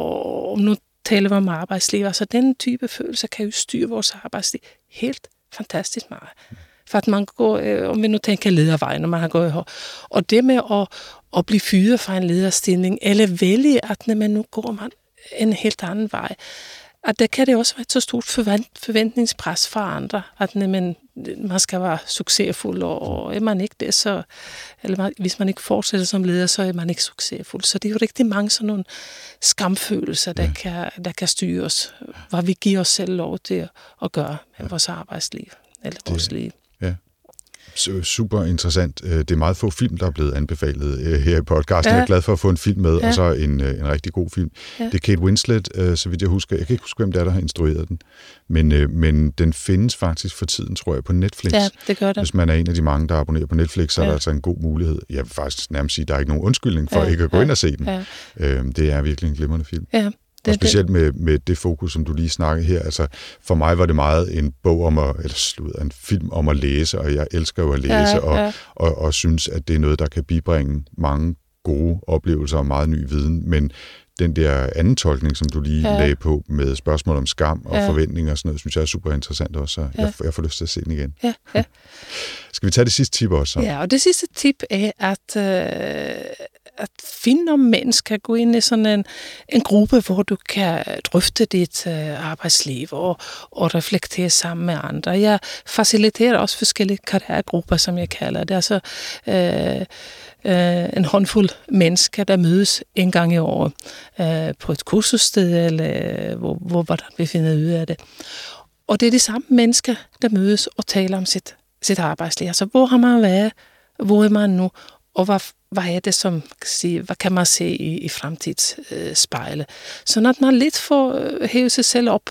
og nu taler vi om arbejdsliv, altså den type følelser kan jo styre vores arbejdsliv helt fantastisk meget. Mm. For at man går, øh, om vi nu tænker ledervejen, når man har gået her. Og det med at, at blive fyret fra en lederstilling, eller vælge, at når man nu går man en helt anden vej, at der kan det også være et så stort forventningspres fra andre, at man, man skal være succesfuld, og er man ikke det, så, eller man, hvis man ikke fortsætter som leder, så er man ikke succesfuld. Så det er jo rigtig mange sådan nogle skamfølelser, der, ja. kan, der kan styre os, hvor vi giver os selv lov til at gøre med ja. vores arbejdsliv, eller vores liv. Ja, super interessant. Øh, det er meget få film, der er blevet anbefalet øh, her i podcasten. Ja. Jeg er glad for at få en film med, ja. og så en, øh, en rigtig god film. Ja. Det er Kate Winslet, så vidt jeg husker. Jeg kan ikke huske, hvem det er, der har instrueret den. Men, men den findes faktisk for tiden, tror jeg, på Netflix. Ja, det gør det. Hvis man er en af de mange, der abonnerer på Netflix, så ja. er der altså en god mulighed. Jeg vil faktisk nærmest sige, at der er ikke nogen undskyldning for ja. ikke at gå ja. ind og se den. Ja. Det er virkelig en glimrende film. Ja. Det, og specielt med, med det fokus, som du lige snakkede her. Altså, for mig var det meget en bog om at, eller slut, en film om at læse, og jeg elsker jo at læse, ja, og, ja. Og, og, og synes, at det er noget, der kan bibringe mange gode oplevelser og meget ny viden. Men den der anden tolkning, som du lige ja. lagde på med spørgsmål om skam og ja. forventninger og sådan noget, synes jeg er super interessant også. Så ja. jeg, jeg får lyst til at se den igen. Ja, ja. Skal vi tage det sidste tip også? Så? Ja, og det sidste tip er, at, øh, at finde om mennesker, gå ind i sådan en, en gruppe, hvor du kan drøfte dit øh, arbejdsliv og, og reflektere sammen med andre. Jeg faciliterer også forskellige karrieregrupper, som jeg kalder det. Altså øh, øh, en håndfuld mennesker, der mødes en gang i året øh, på et kursussted, eller øh, hvor, hvor hvordan vi finder ud af det. Og det er de samme mennesker, der mødes og taler om sit, sit arbejdsliv. Altså, hvor har man været? Hvor er man nu? Og hvad, hvad er det, som kan sige, hvad kan man se i, i fremtidsspejlet. Øh, så at man lidt får øh, hævet sig selv op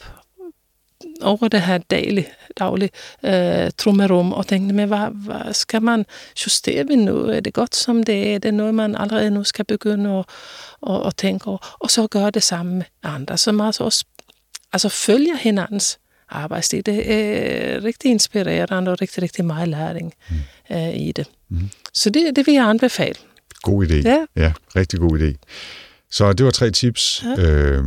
over det her daglige, daglig, øh, trummerum og tænke, men hvad, hvad skal man justere ved nu? Er det godt som det er? Er det noget, man allerede nu skal begynde at, at, at tænke over? Og så gøre det samme med andre, så man også altså følger hinandens arbejdstid. Det er øh, rigtig inspirerende og rigtig, rigtig meget læring mm øh, i det. Mm. Så det, det vil jeg anbefale. God idé. Ja. ja, rigtig god idé. Så det var tre tips, ja. øh,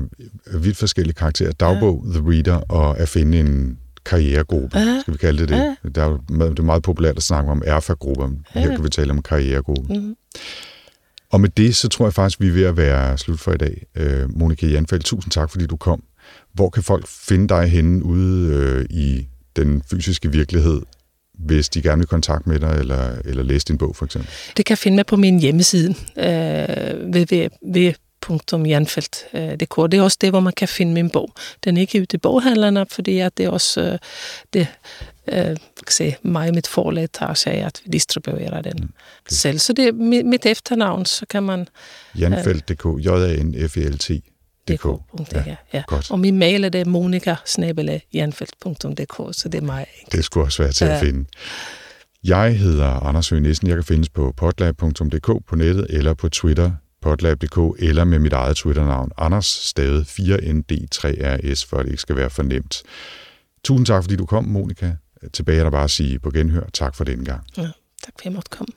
vidt forskellige karakterer. Dagbog, ja. The Reader og at finde en karrieregruppe, ja. skal vi kalde det det. Ja. Der er det er meget populært at snakke om erfa-grupper. Ja. Her kan vi tale om karrieregruppe. Mm. Og med det, så tror jeg faktisk, vi er ved at være slut for i dag. Øh, Monika Janfeldt, tusind tak, fordi du kom. Hvor kan folk finde dig henne ude øh, i den fysiske virkelighed, hvis de gerne vil kontakte med dig, eller, eller læse din bog, for eksempel? Det kan jeg finde mig på min hjemmeside, øh, www.janfeldt.dk. Det er også det, hvor man kan finde min bog. Den er ikke ute i boghandlerne, fordi at det er også øh, det, øh, se, mig og mit forlag tager sig af, at vi distribuerer den okay. selv. Så det er mit efternavn, så kan man... Janfeldt.dk, J-A-N-F-E-L-T dk. Ja, ja. Godt. Og min mail er det monika så det er mig. Det skulle også være til ja. at finde. Jeg hedder Anders Høgh Nissen. Jeg kan findes på potlab.dk på nettet eller på Twitter potlab.dk eller med mit eget Twitter-navn Anders stavet 4ND3RS, for at det ikke skal være for nemt. Tusind tak, fordi du kom, Monika. Tilbage er der bare at sige på genhør. Tak for den gang. Ja, tak for at jeg måtte komme.